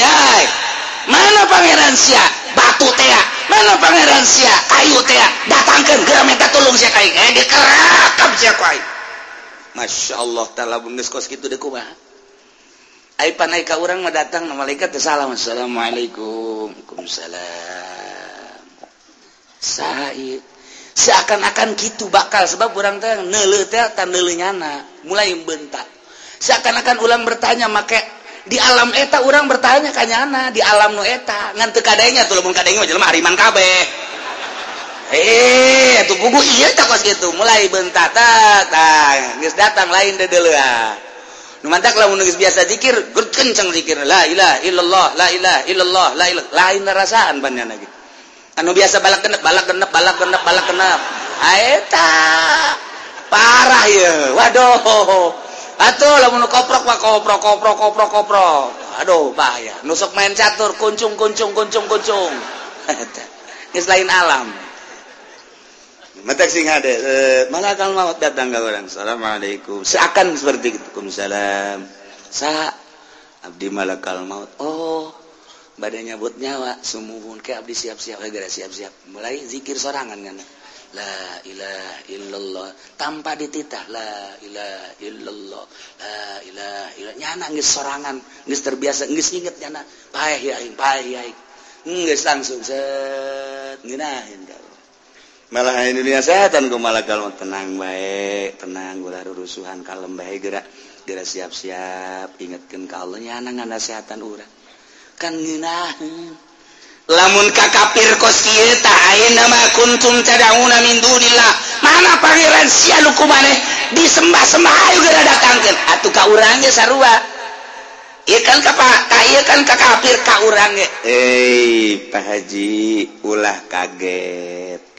mana pangeran sia? Batu tea mana pangeran sia? Ayu tea datangkeun geura minta tulung sia aing eh dikerakap sia ku aing. Masyaallah taala geus kos kitu de kumaha Ay panai ka urang mah datang na malaikat salam assalamualaikum. Waalaikumsalam. Said. Seakan-akan gitu bakal sebab orang teh neuleuh teh tan nyana, mulai bentak. Seakan-akan ulang bertanya make di alam eta orang bertanya ka nyana di alam nu eta ngan teu kadengnya tuh lamun kadengnya mah jelema ariman kabeh. Eh, tuh buku iya tak pas gitu, mulai bentak tak, tak, datang lain dedeulah. biasa dzikir kenceng dzikir la ilah illallah la ilah illallah la ilah lain rasaan banyak lagi. Anu biasa balak genep balak genep balak genep balak genep. Aeta parah ya waduh. Atuh lamun koprok wa koprok koprok koprok koprok. Aduh bahaya. Nusuk main catur kuncung kuncung kuncung kuncung. Geus lain alam. Mata sing ada eh, malakal maut datang ke orang. Assalamualaikum. Seakan seperti itu. Waalaikumsalam. Sa abdi malakal maut. Oh, badannya buat nyawa sumuhun ke abdi siap-siap gara siap-siap. Mulai zikir sorangan kan. La ilaha illallah. Tanpa dititah. La ilaha illallah. La ilaha illallah. Nyana geus sorangan. Geus terbiasa. Geus inget nyana. Paeh ya paeh ya aing geus langsung set. Ngeunaheun ka malah dunia sehatan gue malah kalau tenang baik. Tenang gula rusuhan kalem baik gerak. Gerak siap-siap. Ingatkan kalau nyana nggak nasihatan urang. Kan nginahin lamun kakapir kos kieu ta kuntum tad'una min dunillah. Mana pangeran sia nu disembah-sembah ayo geura datangkeun atuh ka urang sarua. Ikan kan ka ka ieu kan kakapir ka urang eh Pak Haji ulah kaget.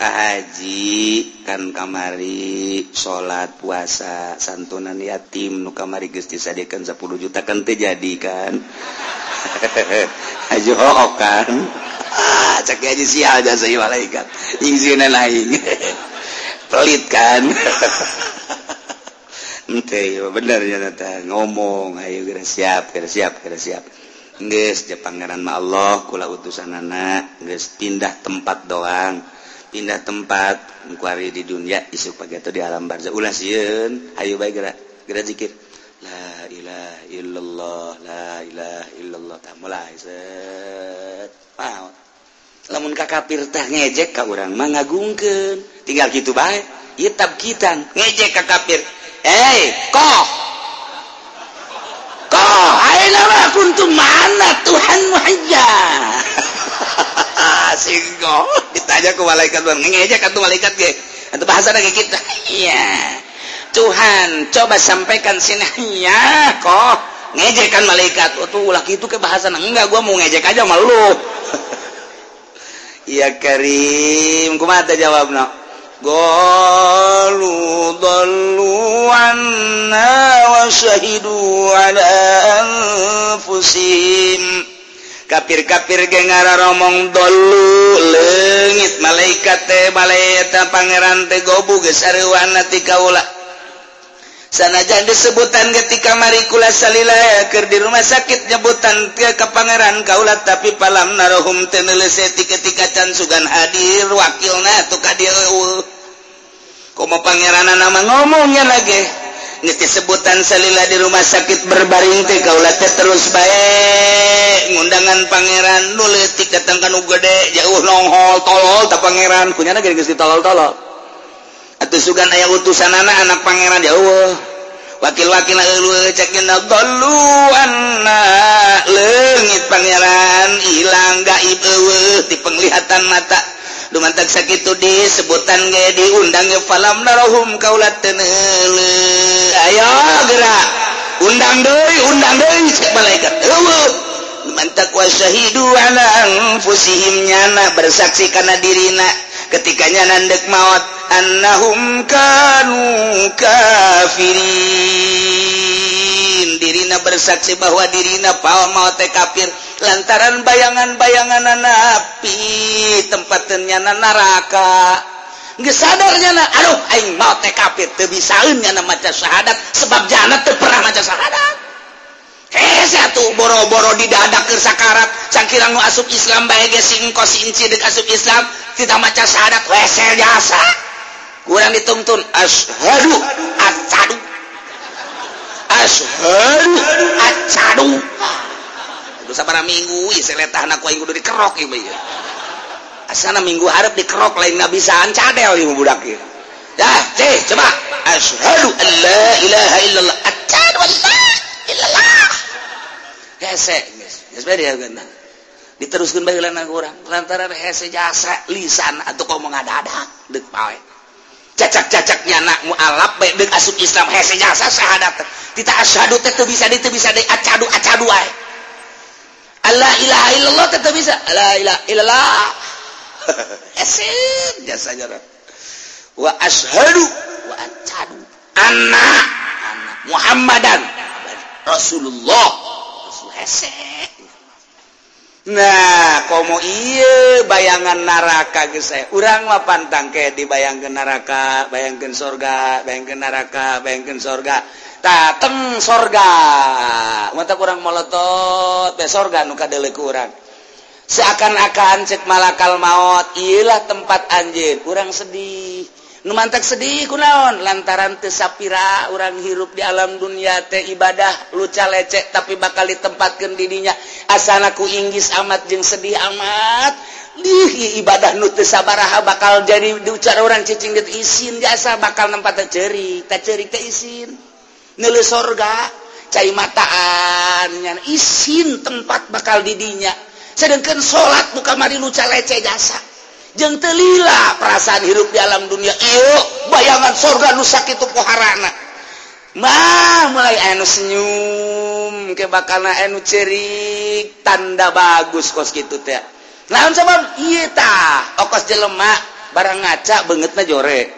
Haji kan kamari salat puasa santunan yatim nu kamari geus disadekeun 10 juta kan teu jadi kan? Haji hook kan? Ah, Cek aja sial jasa malaikat ingsinan lain pelit kan? Ente, bener ya nata ngomong ayo kira siap kira siap kira siap. Nges, Jepang pangeran ma Allah kula utusan anak nges, pindah tempat doang. pindah tempat mengkuari di dunia isu pagi atau di alam barza ulah sieun ayo baik gerak gerak zikir. La ilaha illallah la ilaha illallah. Tak mulai set. Wow. lamun kakapir teh ngejek ka urang mah ngagungkeun. Tinggal kitu bae ieu tabkitan ngejek ka kafir eh koh! Koh aina ma kuntum mana tuhan muhajja singgoh ditanya ke malaikat ngejek atuh malaikat ge. Atuh bahasa ge kita. Iya. Tuhan coba sampaikan sininya kok. Ngejekan malaikat. Oh, tuh laki itu kebahasan enggak gua mau ngejek aja malu iya Karim. Kumata jawab no Golu dalu anna wa syahidu ala anfusim kafir-kafir gengara romong dolu lengit malaikat teh baleta Pangeran teh gobu tegobu gesaruanati kaula. Sanajan disebutan ketika marikula salilakir di rumah sakit nyebutan ke ke Pangeran Kaulat tapi palam narohum teneleseti ketika can sugan hadir wakilna tuh kadir komo pangeran nama ngomongnya lagi. sebutan Salila di rumah sakit berbaring teh kaulate terus baik. Ngundangan pangeran lu letik datang kanu gede jauh nongol tolol tak pangeran. Punya lagi geus ditolol tolol atau sugan ayah utusan anak anak pangeran jauh. Wakil-wakil lu cekin dulu anak lengit pangeran hilang gaib eueuh. Di penglihatan mata. Dumantak sakit disebutan ge diundang falam narohum kaulat tenele. Ayo gerak. Undang deui, undang deui cek malaikat. mantak Dumantak wasyahidu ala anfusihim nyana bersaksi karena dirina ketikanya nandek maut annahum kanu kafirin dirina bersaksi bahwa dirina pal maut kafir lantaran bayangan-bayangan napi tempatnya na neraka. Sadarnya na Aduh mau bisanya maca syahadat sebab jana tuh pernah maca syahadat. Tuh boro-boro di dada ke sakarat. Cangkirang asup Islam baik singko sinci dek asup Islam kita maca syahadat. Wesel jasa kurang dituntun ashadu acadu ashadu acadu dosa para minggu? Letah anak minggu dari kerok ibu ya asana minggu harap dikerok lain nggak bisa ancadel ibu budak ya dah teh coba. Asyhadu alla ilaha illallah. Asyhadu alla illallah. Hese geus bae ya gana diteruskan bae heulana urang lantaran hese jasa lisan atau kau mengadadak dek pawe. Cacak-cacaknya nak mualaf baik dek asup Islam. Hese jasa syahadat kita asyhadu teh teu bisa dieu bisa deui acadu acadu wae. Allah ilaha illallah tetap bisa. Allah ilaha illallah. Esen jasanya. Wa ashadu wa atadu. Anak. Anak. Muhammadan. Rasulullah. Rasul Esen. Nah komo iya bayangan naraka gese uranglah pantang ke dibayangkan neraka bayangkan sorga bayangkan neraka bayangkan sorga. Dateng sorga. Mata kurang melotot be sorga nuka dele kurang seakan-akan cek malakal maut ialah tempat anjir kurang sedih. numantak sedih kunaon? Lantaran tesapira orang hirup di alam dunia teh ibadah luca lecek tapi bakal ditempatkan didinya asanaku Inggris amat jeng sedih amat. Lih, ibadah nute sabaraha bakal jadi diucar orang cicing dit isin. Jasa bakal nempat ceri tak ceri teh isin. Nilai sorga cai mataannya isin tempat bakal didinya sedangkan sholat bukan mari luca lecek jasa. jeng telila perasaan hirup di alam dunia. Iyo bayangan surga nu sakit poharana. Mah mulai anu senyum ke bakana anu cerik tanda bagus kos gitu teh. Nah sebab iya tah okos jelema barang ngaca bangetna jore.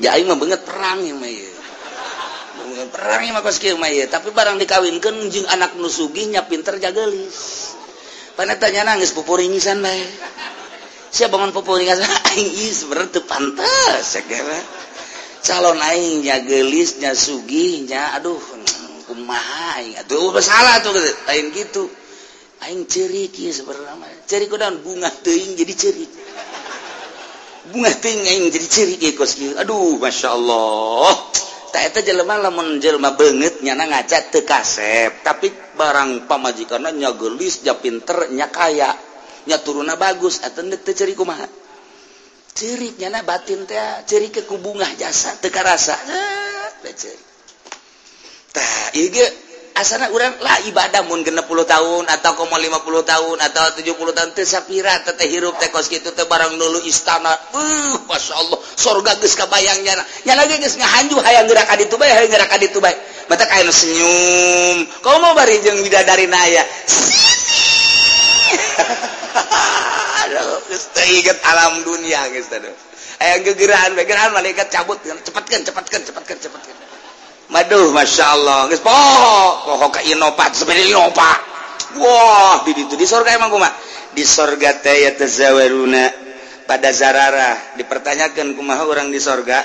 Ya aing mah banget perang ya mah ieu. Perang ya mah kos kieu mah ieu. Tapi barang dikawinkeun jeung anak nu sugih pinter jagelis panetanya nangis pupuringisan bae. siapa bangun pupul aing sebenarnya teu pantas segera calon aingnya gelisnya sugihnya aduh kumaha aing? Atuh salah tuh lain gitu. Aing cerik ieu sebenarnya cerik kudaon bunga teuing jadi cerik bunga teuing aing jadi cerik ieu kos kieu. Aduh masyaallah tak eta jelema lamun jelema banget nyana ngaca teu kasep. Tapi barang pamajikanna nya geulis nya pinter nya kaya. nya turuna bagus atau ceri kumaha? Cerik nyana batin teh ceri ke kubungah jasa teka rasa. Tah iya asana urang lah ibadah mun genep puluh tahun atau koma 50 tahun atau tujuh puluh tahun teh sapira teh hirup teh kos gitu teh barang dulu istana. Uh masya Allah sorga geus kabayang nyana nyana ge geus ngahanju hayang gerak adi tuh bae hayang gerak adi tuh bae mata kain senyum. Komo bari jeung bidadari naya? alam dunia gegerahan malaikat cabut cepatkan cepatkan cepatkan cepatkan Maduh Masya Allah. Poho ke inopat seperti inopat Wah wow, itu di surga emang kumah di sorga taya tezawaruna. Pada zarara dipertanyakan kumaha orang di surga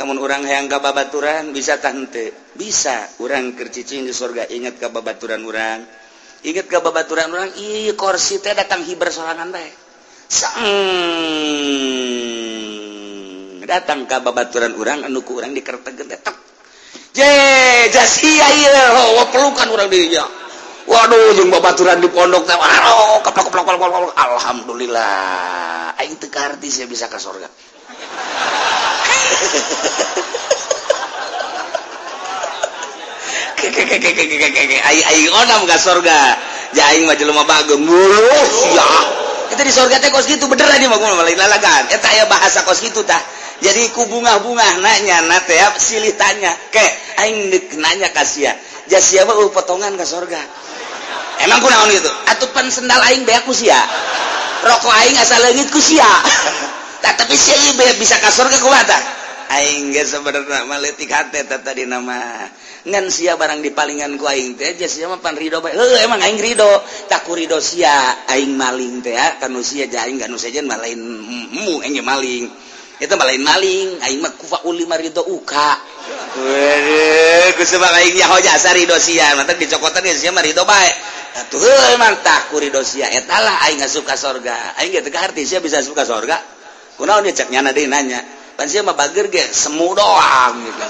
namun orang yang kababaturan bisa tante bisa. Orang kercicing di surga ingat kababaturan orang ingat kababaturan orang iya korsi teh datang hiber sorangan baik sang datang ke babaturan orang urang anuku urang dikerta gedetak je jasia iya pelukan orang dirinya. Waduh jeung babaturan di pondok teh waduh keplok keplok keplok keplok alhamdulillah. Aing teu karti sia bisa ka surga aing aing onam ka surga ja mah jelema bagem. Ya itu di surga teh kos gitu bener tadi mah malah lalagan. Eh, Eta aya bahasa kos gitu tah. Jadi ku bunga-bunga nanya nate ya silih tanya. Ke aing deuk nanya kasia sia. Ja sia uh, potongan ke surga emang kunaon itu atuh pan sendal aing beak ku sia. Rokok aing asal leungit ku sia. Tapi sia bisa ke surga kumaha tah. aing ge sebenarnya maletik hati tata di nama. Ngan sia barang di palingan ku aing teh aja sia mah pan rido bae. Heuh emang aing rido. Ku rido sia aing maling teh ya kan sia aja aing kan sejen mah lain mu aing maling. Itu mah lain maling. Aing mah kufa ulima rido uka. Waduh sebab aing ya hoja sarido sia. Mata dicokotan geus sia mah rido bae. Atuh heuh emang ku rido sia. Eta lah aing suka sorga. Aing ge teu arti sia bisa suka sorga. Kunaon dia cek nyana deui nanya. semu doang gitu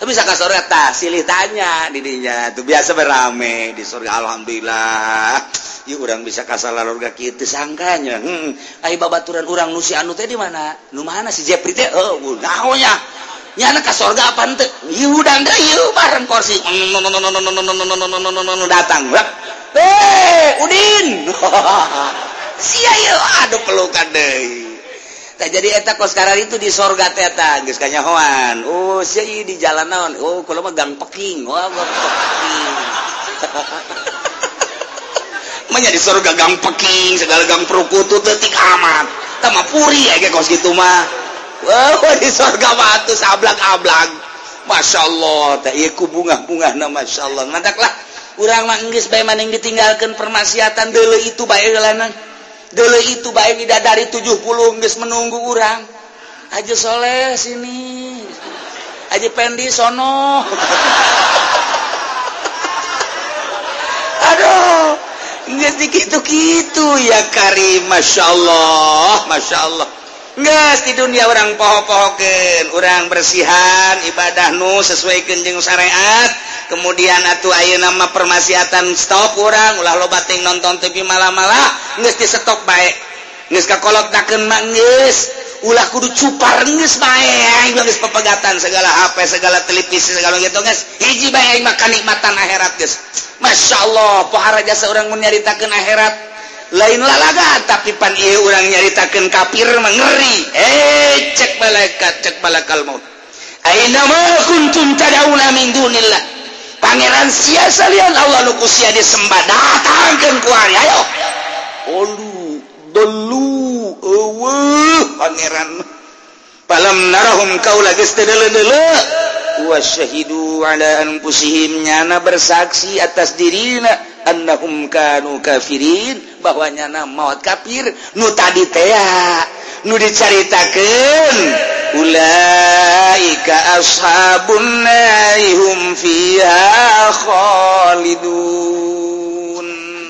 tapi saka sore tas silih tanya didinya tuh biasa berame di surga alhamdulillah yuk orang bisa kasar larga kita sangkanya hmm ayo babaturan orang nusi anu teh di mana nu mana si Jepri teh oh naonya nyana ke surga apa ente yuk udang deh yuk bareng kursi datang eh udin sia yuk aduh pelukan deh tak jadi eta kos sekarang itu di sorga teta geus kanyahoan. Oh si di jalan naon? Oh kalau mah gang peking. Wah gang peking. Manya di sorga gang peking segala gang perukutu tetik amat. Tama puri ya kos gitu mah. Wah wow, di sorga batu sablak-ablak. Masya Allah tak ku bunga-bunga na Masya Allah nantaklah urang mah inggris bayi maning ditinggalkan permaksiatan dulu itu bayi lanang dulu itu baik tidak dari 70 nggak menunggu orang aja soleh sini. Aja pendi sono. Aduh nggak gitu gitu ya Karim. Masya Allah masya Allah. nggak di dunia orang poho-pohoken orang bersihan ibadah nu sesuai kenjeng syariat. Kemudian atuh ayo nama permasiatan stop orang ulah lo bating nonton TV malah-malah nges di stop baik nges kakolot daken manggis ulah kudu cupar nges baik nges pepegatan segala HP segala televisi segala gitu nges hiji baik makan nikmatan akhirat nges Masya Allah pohara jasa orang menyaritakan akhirat. lain lalaga tapi pan iya orang nyaritakan kafir mengeri eh cek malaikat cek malakal maut. Aina ma kuntum tadauna min dunillah. Pangeran sia salian Allah nu kusia disembah. Datangkeun ku ari ayo. Olu dulu eueuh pangeran. Palam narahum kaula geus teu deuleu wa syahidu ala anfusihim nyana bersaksi atas dirina. annahum kanu kafirin bahwanya na maut kafir. Nu tadi tea nu dicaritakeun. Ulaika ashabun narihum fiha khalidun.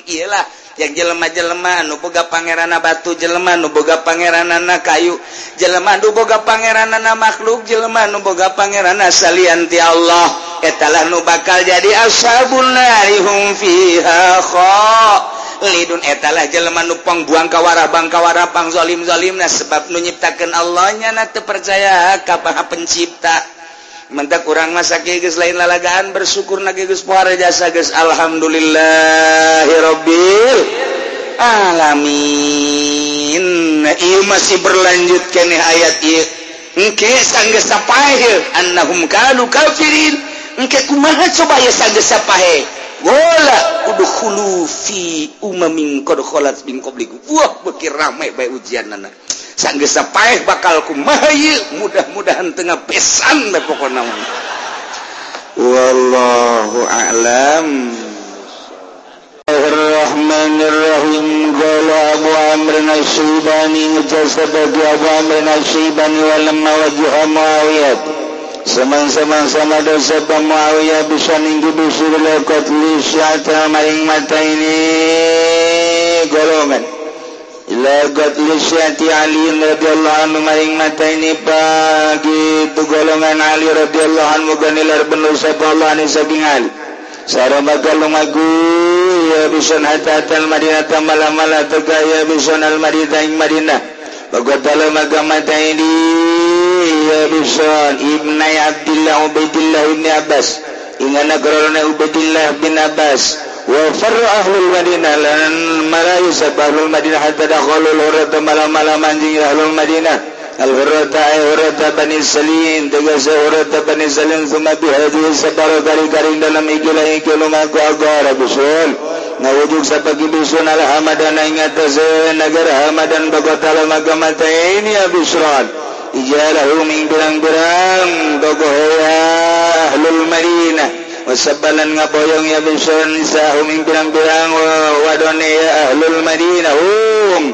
Iyalah yang jelema-jelema nuboga pangerana batu jeleman nuboga pangeran anak kayu jelema nuboga pangeranana makhluk jeleman nuboga pangeran salianti Allah. Etalah nu bakal jadi ashabun narihum fiha lidun etalah jelema nu pangbuang kawara bang kawara pang zalim zalimna sebab nu nyiptakeun Allahnya na teu percaya ka Pencipta. mentak kurang masa keges lain lalagaan bersyukur nage geus pohara jasa geus. Alhamdulillahirabbil alamin. Nah, masih berlanjut keneh ayat ieu. Engke sanggeus sapahe annahum kanu kafirin. Engke kumaha coba ieu sanggeus sapahe? Wala udkhulu fi umamin qad khalat min qablikum. Wah beuki rame bae ujiannana sanggesapaeh bakalku mahayu mudah-mudahan tengah pesan deh pokoknya namun wallahu a'lam. Bismillahirrahmanirrahim. Qala Abu Amr Nasibani Jasabati Abu Amr Nasibani Walamma wajuha Muawiyah. Seman-seman sama dosa Muawiyah Bisa ninggi bisu Lekot kotli Syata maring mata ini Golongan. Ilagotiati Ali radhiyallahu anhu maring mata ini pagi tu golongan Ali radhiyallahu anhu ganilar bener sapa Allah ni sabing Ali. Saramaga lumagu ya bisan hatatal Madinah tamala-mala tega ya bisan al Madinah ing Madinah. Bagatala maga mata ini ya bisan Ibnu Abdullah Ubaidillah bin Abbas. Ingana garana Ubaidillah bin Abbas. أهل Madinah لأن ملايس أهل المدينة حتى دخلوا الهرة ملام ملام anjing أهل المدينة. الهرة أي هرة بني سليم تجس هرة بني سليم ثم بهذه السبارة كاري كاري dalam ikilah ikilu maku agara busul Nawujuk sapagi bisun al hamadan ingat negara hamadan bagota lama ini abisron Ijalahu min birang-birang Bogohoya ahlul madinah wasabalan nga boyong ya bisun sa huming pirang-pirang wadone ya ahlul madinah. Um,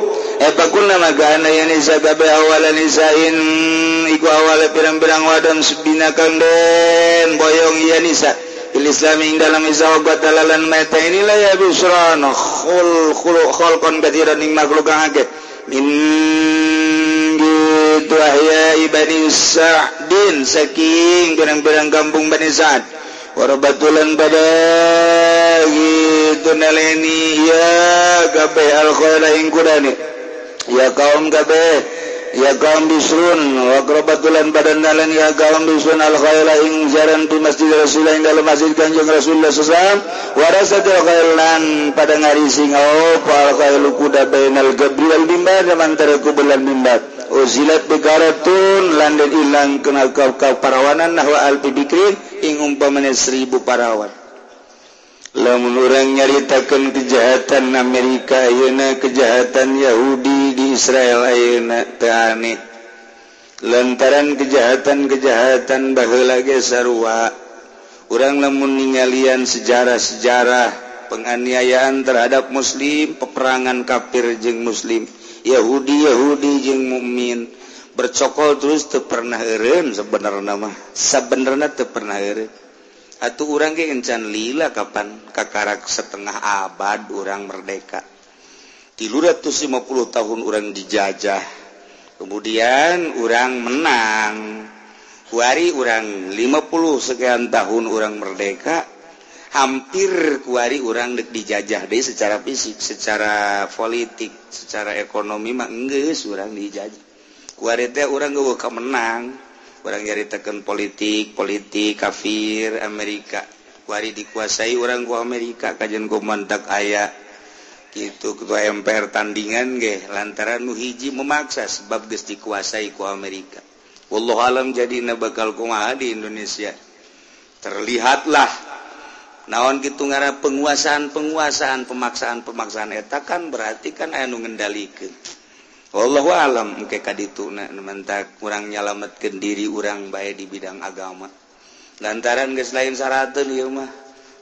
e eh, pakunna magana ya nisa eh, gabe awala nisain iku awala pirang-pirang wadon binakang den boyong ya nisa eh, fil islami ing dalam isa wa batalalan mata inilah ya bisran khul khul khul kon kathiran ing makhluk kang akeh min gitu ahya ibani sa'din saking pirang-pirang kampung bani sa'd. warbatlan pada yakab alqani ya kaum kabeh ya kaum bisun wakrobatulan badan nalan ya kaum bisun alkhaila ing jaran di masjid rasulullah ing dalam masjid kanjeng rasulullah sesam warasatul khailan pada ngari singau pal khailu kuda bainal gabri wal bimbad antara kubulan bimbad uzilat bikaratun landan ilang kenal kau kau parawanan nahwa alpi bikrin ingum pemenit seribu parawan. Lamun orang nyaritakan kejahatan Amerika ayeuna kejahatan Yahudi di Israel ayeuna teh lantaran kejahatan-kejahatan baheula ge sarua urang lamun ningalian sejarah-sejarah penganiayaan terhadap muslim peperangan kafir jeung muslim Yahudi Yahudi jeung mukmin bercokol terus tuh pernah Erun sebenarnya mah. Sebenarnya tuh pernah Erun atau orang ke encan lila kapan? Kakarak setengah abad orang merdeka. 350 tahun orang dijajah. Kemudian orang menang. Kuari orang 50 sekian tahun orang merdeka. Hampir kuari orang dek dijajah deh secara fisik secara politik secara ekonomi mah enggak orang dijajah. orang ke menang orang nyaritakan politik politik kafir Amerika. Wari dikuasai orang gua Amerika kajjan go mantak aya. Itu ketua MPR tandingan ge lantaran nuhiji memaksa sebab ges dikuasai ku Amerika. Wallah alam jadi na bakal kumaha di Indonesia. Terlihatlah naon gitu ngara penguasaan penguasaan pemaksaan pemaksaan etakan berarti kan aya nu ngendalikeun. Allah alam mungkin dittak kurang nyalamatkan diri urang baik di bidang agama. Lantaran guys lain syaratul Imah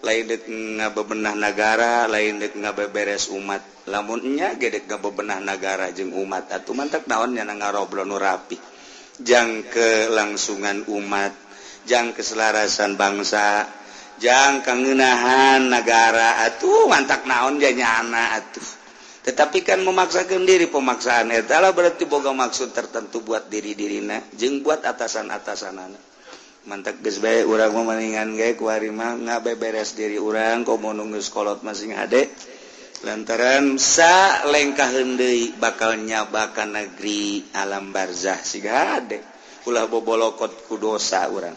lain dek nga bebenah negara lain dek nga beberes umat lamunnya gedek nga bebenah negara jeng umat atau mantap naonnya na ngaroblon rapi. Jang kelangsungan umat jang keselarasan bangsa jang kengenahan negara atuh mantap naon janyana atuh. tetapi kan memaksakan diri pemaksaan etala berarti boga maksud tertentu buat diri dirina jeng buat atasan-atasan anak mantap guys baik orang memaningan gay kuarima nggak beberes diri orang kau mau nunggu sekolot masing ade. Lantaran sa lengkah hendai bakal nyabakan negeri alam barzah sih ade. Ulah bobolokot kudosa orang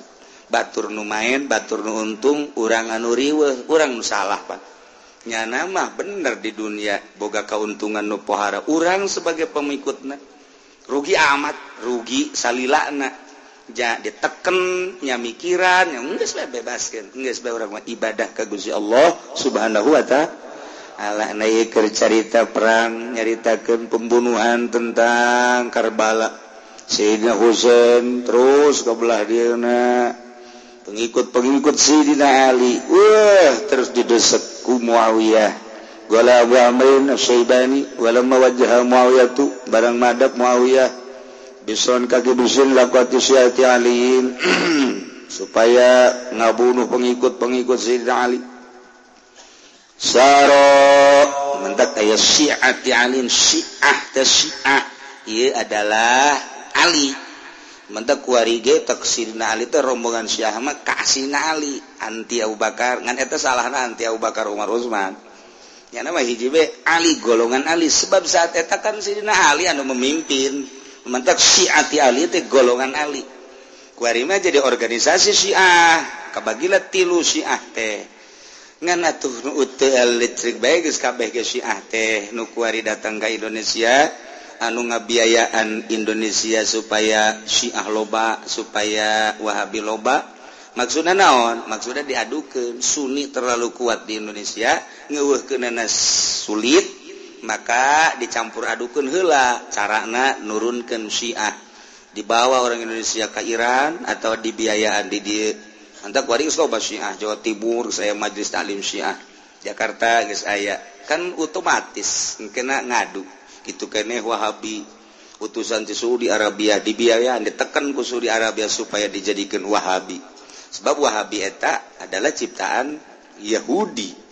batur nu main batur nu untung orang anu riwe orang nu salah pak. nyanamah bener di dunia. Boga keuntungan nupohara orang sebagai pemikutnya rugi amat. Rugi salilana ja ditekennya mikiran yang enggak bebas kan enggak orang ibadah ke Gusti Allah subhanahu wa ta'ala Allah naik cerita perang nyaritakan pembunuhan tentang Karbala. Sehingga Husain terus kebelah dia nak pengikut-pengikut Sayyidina Ali. Wah terus didesek ku Muawiyah. Wala Amrin Syaibani wala mawajah Muawiyah tu barang madab Muawiyah. Bison kaki dusun lakuati syati aliin. Supaya ngabunuh pengikut-pengikut Sayyidina Ali. Saro mentak ayat syi'ati alin syi'ah ta syi'ah. Ia adalah Ali. taksir rombongan Syahma kasih nali anti Abu Bakar. Salah anti Abu Bakar Umar Utsman yang nama hiji Ali golongan Ali. Sebab saat kan Sidina Ali anu memimpin. Mantap syiati Ali itu golongan Ali. Kuarima jadi organisasi syiah. Kabagilah tilu syiah teh. Ngan atuh nu uteu listrik baik geus kabeh ke syiah teh. Nu kuari datang ke Indonesia. anu ngabiayaan Indonesia supaya Syiah loba supaya Wahabi loba. Maksudnya naon? Maksudnya diadukan Sunni terlalu kuat di Indonesia ngeuh ke nanas sulit maka dicampur adukan hela carana nurunkan Syiah. Dibawa orang Indonesia ke Iran atau dibiayaan di dia Anta waris loba Syiah Jawa Timur saya majelis taklim Syiah. Jakarta guys ayah kan otomatis kena ngadu. itu kene Wahabi. Utusan di Saudi Arabia dibiayaan ditekan ku Saudi Arabia supaya dijadikan Wahabi. Sebab Wahabi eta adalah ciptaan Yahudi.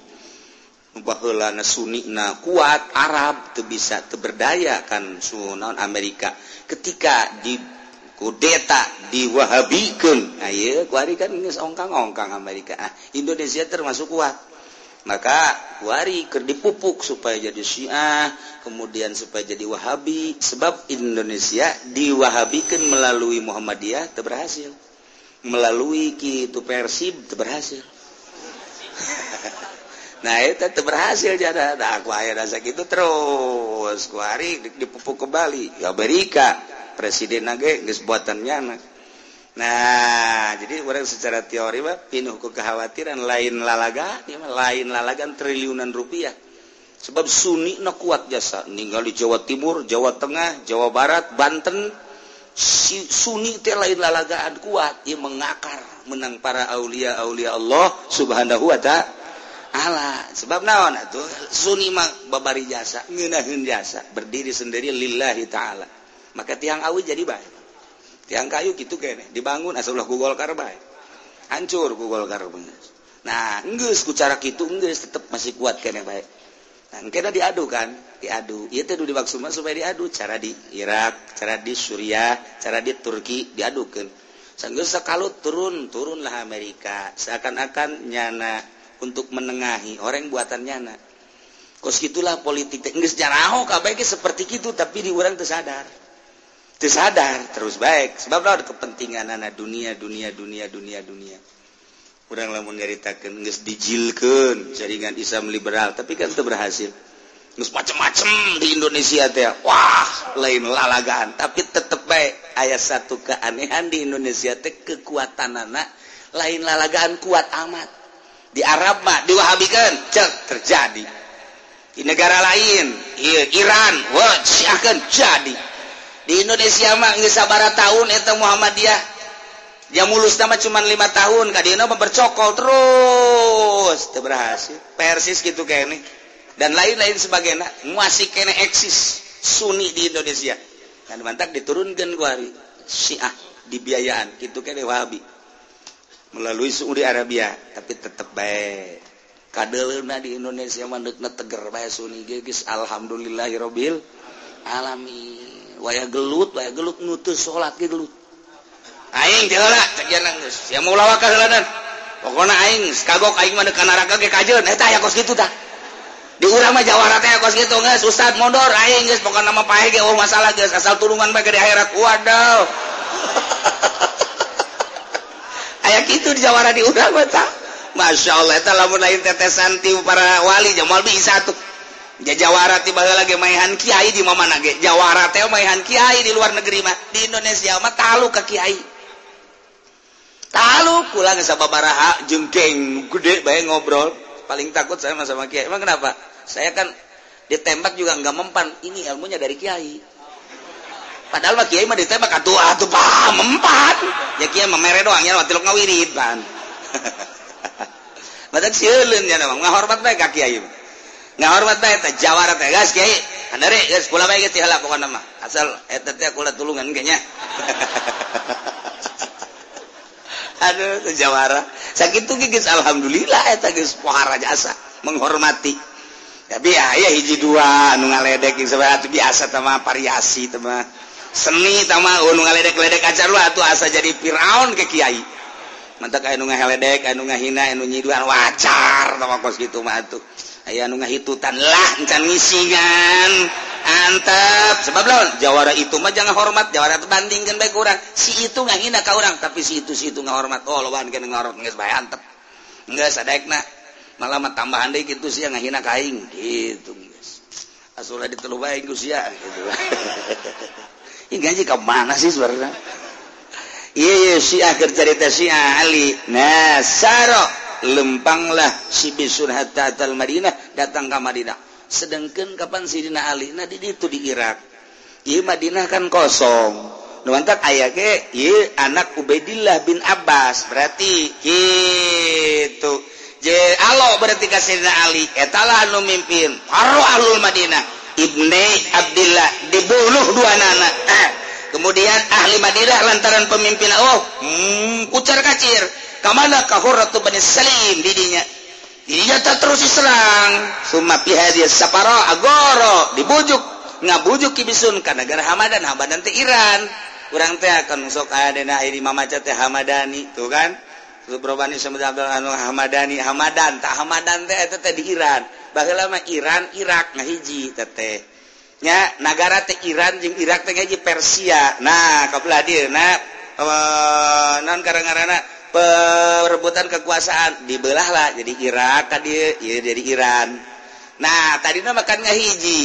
Bahwa Sunina kuat Arab itu bisa terberdaya kan Sunan Amerika. Ketika di kudeta diwahabikan. Nah ayo kuari kan ini ongkang-ongkang Amerika. Ah, Indonesia termasuk kuat. Maka wari ker dipupuk supaya jadi Syiah kemudian supaya jadi Wahabi. Sebab Indonesia diwahabikan melalui Muhammadiyah berhasil melalui kitu Persib berhasil nah itu berhasil jadi nah, aku ayah rasa gitu terus. Kuari dipupuk kembali. Amerika presiden nage geus buatannya nah Nah jadi orang secara teori pinuh kekhawatiran lain lalaga lain lalagan triliunan rupiah. Sebab Sunni no kuat jasa. Meninggal di Jawa Timur Jawa Tengah Jawa Barat Banten si, Sunni teh lain lalagaan kuat. Ia mengakar menang para Aulia Aulia Allah subhanahu Wa ta'ala sebab naon tuh Sunni mah babari jasa ngenahin jasa. Berdiri sendiri lillahi ta'ala. Maka tiang awi jadi baik. tiang kayu gitu kene. Dibangun asal ulah gugol karbae hancur gugol karbeng nah enggeus ku cara kitu enggeus tetep masih kuat kene baik nah kena diadu kan? Diadu. Ieu teh dimaksud supaya diadu. Cara di Irak cara di Suriah cara di Turki diadukan sanggeus sakalut turun turunlah Amerika. Seakan-akan nyana untuk menengahi. Orang buatan nyana. Kos gitulah politik Inggris enggeus jaraho seperti itu tapi di orang tersadar sadar. sadar terus baik. Sebab ada kepentingan anak dunia dunia dunia dunia dunia. Kurang lamun nyaritakan nges dijilkan jaringan Islam liberal tapi kan itu berhasil. Nges macem-macem di Indonesia teh. Wah lain lalagaan. Tapi tetep baik. Ayat satu keanehan di Indonesia teh kekuatan anak lain lalagaan kuat amat. Di Arab mah diwahabikan cek terjadi. Di negara lain Iran wah akan jadi. Di Indonesia mah geus sabaraha tahun eta Muhammadiyah. Yang mulus nama cuma lima tahun Kadina bercokol terus. Berhasil. Persis gitu kayak ini dan lain-lain sebagainya. Masih kena eksis Sunni di Indonesia. Dan mantap diturunkan gua Syiah dibiayaan. Gitu kayak Wahabi. Melalui Saudi Arabia tapi tetap baik. Kadelna di Indonesia mandekna teger bae Sunni geus alhamdulillahirabbil alamin waya gelut waya gelut nutus salat gelut. Aing jeula tajian geus. Sia mau lawak ka heulanan pokona aing kagok aing mah deuk neraka ge kajeun. Eta aya kos kitu tah di urang mah jawara teh kos kitu geus. Ustad mondor aing geus pokona mah pae ge oh masalah geus. Asal tulungan bae di akhirat. Waduh. Aya kitu di jawara di urang mah tah. Masya Allah, itu lamun lain tetesan ti para wali, jamal bisa tuh. Jawara tiba lagi mainhan Kiai di mana ge. Jawara teh mainhan Kiai di luar negeri mah. Di Indonesia mah talu ke Kiai. Talu pulang sababaraha jeung geng gede bae ngobrol. Paling takut saya mah sama Kiai. Emang kenapa? Saya kan ditembak juga nggak mempan. Ini ilmunya dari Kiai. Padahal mah Kiai mah ditembak atuh atuh pah mempan. Ya Kiai mah mere doang ya waktu ngawirid pan Badak sieuleun ya namang ngahormat bae ka Kiai mah. ngahormat na eta jawara teh gas kiai handare geus kula bae geus dihalak pokona mah asal eta teh kula tulungan ge aduh jawara. Sakit gigis alhamdulillah eta geus pohara jasa menghormati. Tapi ya aya hiji dua nu ngaledek sabaraha teh biasa tama variasi tama seni tama oh, nu ngaledek-ledek acar lu atuh asa jadi Firaun ke kiai. Mantak aya nu ngaledek anu ngahina anu nyiduan wacar tama kos kitu mah atuh. aya nu ngahitutan lah encan ngisingan. Antap sebab lawan jawara itu mah jangan hormat jawara itu bandingkan baik orang si itu nggak hina ka orang tapi si itu si itu nggak hormat oh lawan kan nggak ngahormat geus bae antep. Sadek nak malah mah tambahan deh gitu sih nggak hina kain gitu geus. Asulah ditelu baik gus ya gitu. Ini gaji ke mana sih sebenarnya iya iya si akhir cerita si ali. Nah saro. lempanglah si bisur hatta Surhatal Madinah datang ke Madinah. Sedangkan kapan Sidina Ali? Nah di itu di Irak. Iya Madinah kan kosong. Nuantak ayah ke, iya anak Ubaidillah bin Abbas. Berarti gitu. Je alo berarti ka Sidina Ali. Etalah anu mimpin. Paro ahlul Madinah. Ibni Abdillah dibunuh dua anak eh. kemudian ahli Madinah lantaran pemimpin Allah oh, hmm, kucar kacir. kamana kahurratu Bani Salim didinya. Dirinya tak terus diserang. Summa fi hadhihi saparo agoro dibujuk. Ngabujuk kibisun karena negara Hamadan. Hamadan teh Iran. Kurang teh akan sok ada na airi mamaca teh Hamadani tuh kan? Subrobani sama Anu Hamadani Hamadan. Tak Hamadan teh itu teh di Iran. Baheula mah Iran Irak ngahiji teteh nya negara teh Iran jeung Irak teh ngaji Persia. Nah kabelah dia. Na uh, eh, non karang-karana perebutan kekuasaan. Dibelahlah jadi Irak tadi ya, jadi Iran. Nah tadi makan nggak hiji.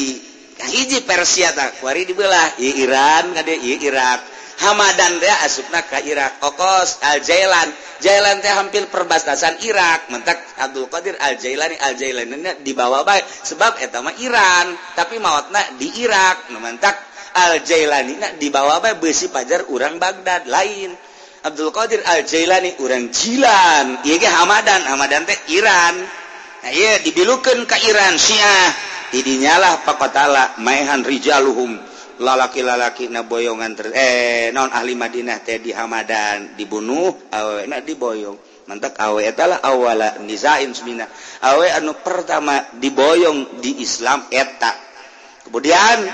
Hiji Persia tak kuari dibelah. Ya, Iran nggak dia ya, Irak. Hamadan dia asupna ke Irak. Okos Al Jailan Jailan teh hampir perbatasan Irak. Mentak Abdul Qadir Al Jailani Al Jailani dibawa baik sebab eta mah Iran tapi mautna di Irak. Mentak Al Jailani dibawa baik besi pajar orang Baghdad. Lain. Abdul Qadir Al-Jailani urang jilan Iye Hamadan. Hamadan teh Iran. Nah, iya dibilukan ke Iran Syiah. Didinyalah pakotala maehan rijaluhum lalaki-lalaki naboyongan ter eh non ahli Madinah teh di Hamadan. Dibunuh awe na diboyong. Mantak awe etalah awala nizain semina. Awe anu pertama diboyong di Islam eta. Kemudian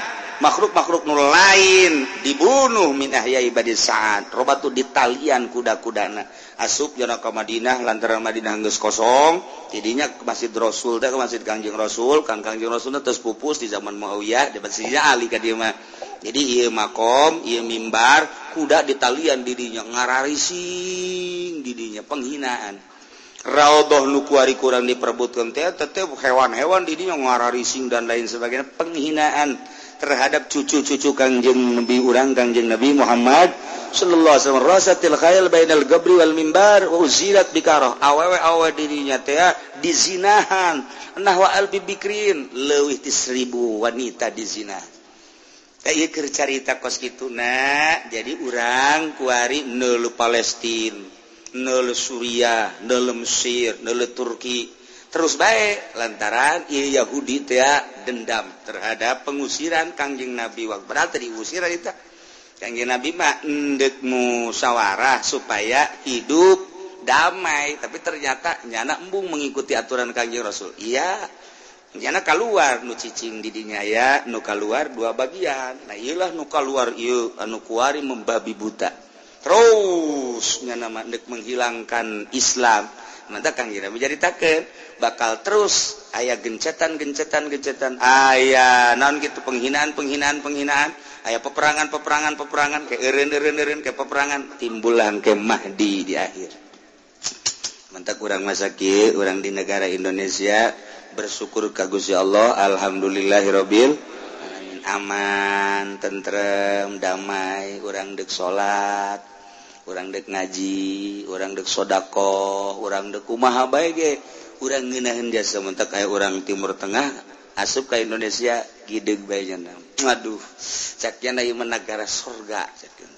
makhluk-makhluk nu lain dibunuh min ahya ibadis saat robatu di talian kuda-kudana. Asup jono ke Madinah lantaran Madinah geus kosong tidinya ke Masjid Rasul teh ke Masjid Kangjeng Rasul. Kan Kangjeng Rasul terus pupus di zaman Muawiyah di Masjidnya Ali ka dieu mah. Jadi ieu makom ieu mimbar kuda di talian didinya ngararising didinya penghinaan. Raudhah nu kuari kurang diperebutkan teh tetep hewan-hewan didinya ngararising dan lain sebagainya penghinaan. terhadap cucu-cucu Kangjeng Nabi urang Kangjeng Nabi Muhammad sallallahu alaihi rasatil khayal bainal gabri wal mimbar uzilat bikarah awewe awe dirinya teh dizinahan. Nahwa albi bikrin leuwih ti 1000 wanita dizina. Teh keur carita kos kituna jadi urang kuari neul Palestina neul Suriah neul Mesir neul Turki. terus baik lantaran I Yahudi tea dendam terhadap pengusiran Kangjeng Nabi. Waktu berarti diusir kita Kangjeng Nabi mah endek musyawarah supaya hidup damai. Tapi ternyata nyana embung mengikuti aturan Kangjeng Rasul. Iya nyana keluar nu cicing didinya ya nu keluar dua bagian. Nah iyalah nu keluar ieu anu kuari membabi buta. Terus nyana endek menghilangkan Islam. menjadi takut bakal terus ayaah gencetan gencetan gencetan. Ayaah non gitu penghinaan penghinaan penghinaan. Ayaah peperangan peperangan peperangan. Ke ke peperangan. Timbulan ke Mahdi di akhir. Mantap kurang masaki orang di negara Indonesia. Bersyukur kagus ya Allah. Alhamdulillahirobbil aman tentrem damai. Orang dek salat orang dek ngaji orang dek shodaqoh orang deku maha baik kurang ngenahan jasa mentak kayak orang Timur Tengah asup ke Indonesia gideg bayana waduh caknya naik menagara surga caknya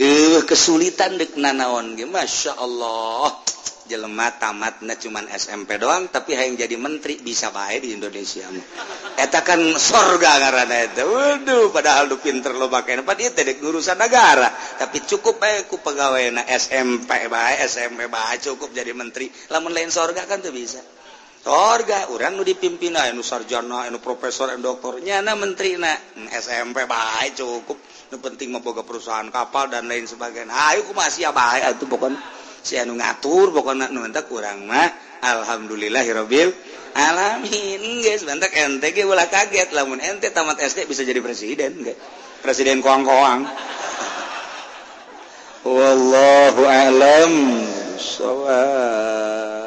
eh kesulitan dek nanaon masya Allah. jelema tamatnya cuman SMP doang tapi yang jadi menteri bisa baik di Indonesia etakan sorga karena itu Waduh padahal lu pinter lo pakai empat itu dek urusan negara tapi cukup baik ku pegawai na SMP baik SMP baik cukup jadi menteri. Lamun lain sorga kan tuh bisa. Sorga orang nu dipimpin nu sarjana nu profesor nu doktornya na menteri na hmm, SMP baik cukup. Nu penting mau boga perusahaan kapal dan lain sebagainya. Ayo ku masih ya baik itu pokoknya si anu ngatur pokoknya nu entek kurang mah alhamdulillahirabbil alamin. Guys bentak ente ge ulah kaget. Lamun ente tamat SD bisa jadi presiden ge. Presiden koang-koang. Wallahu alam sawab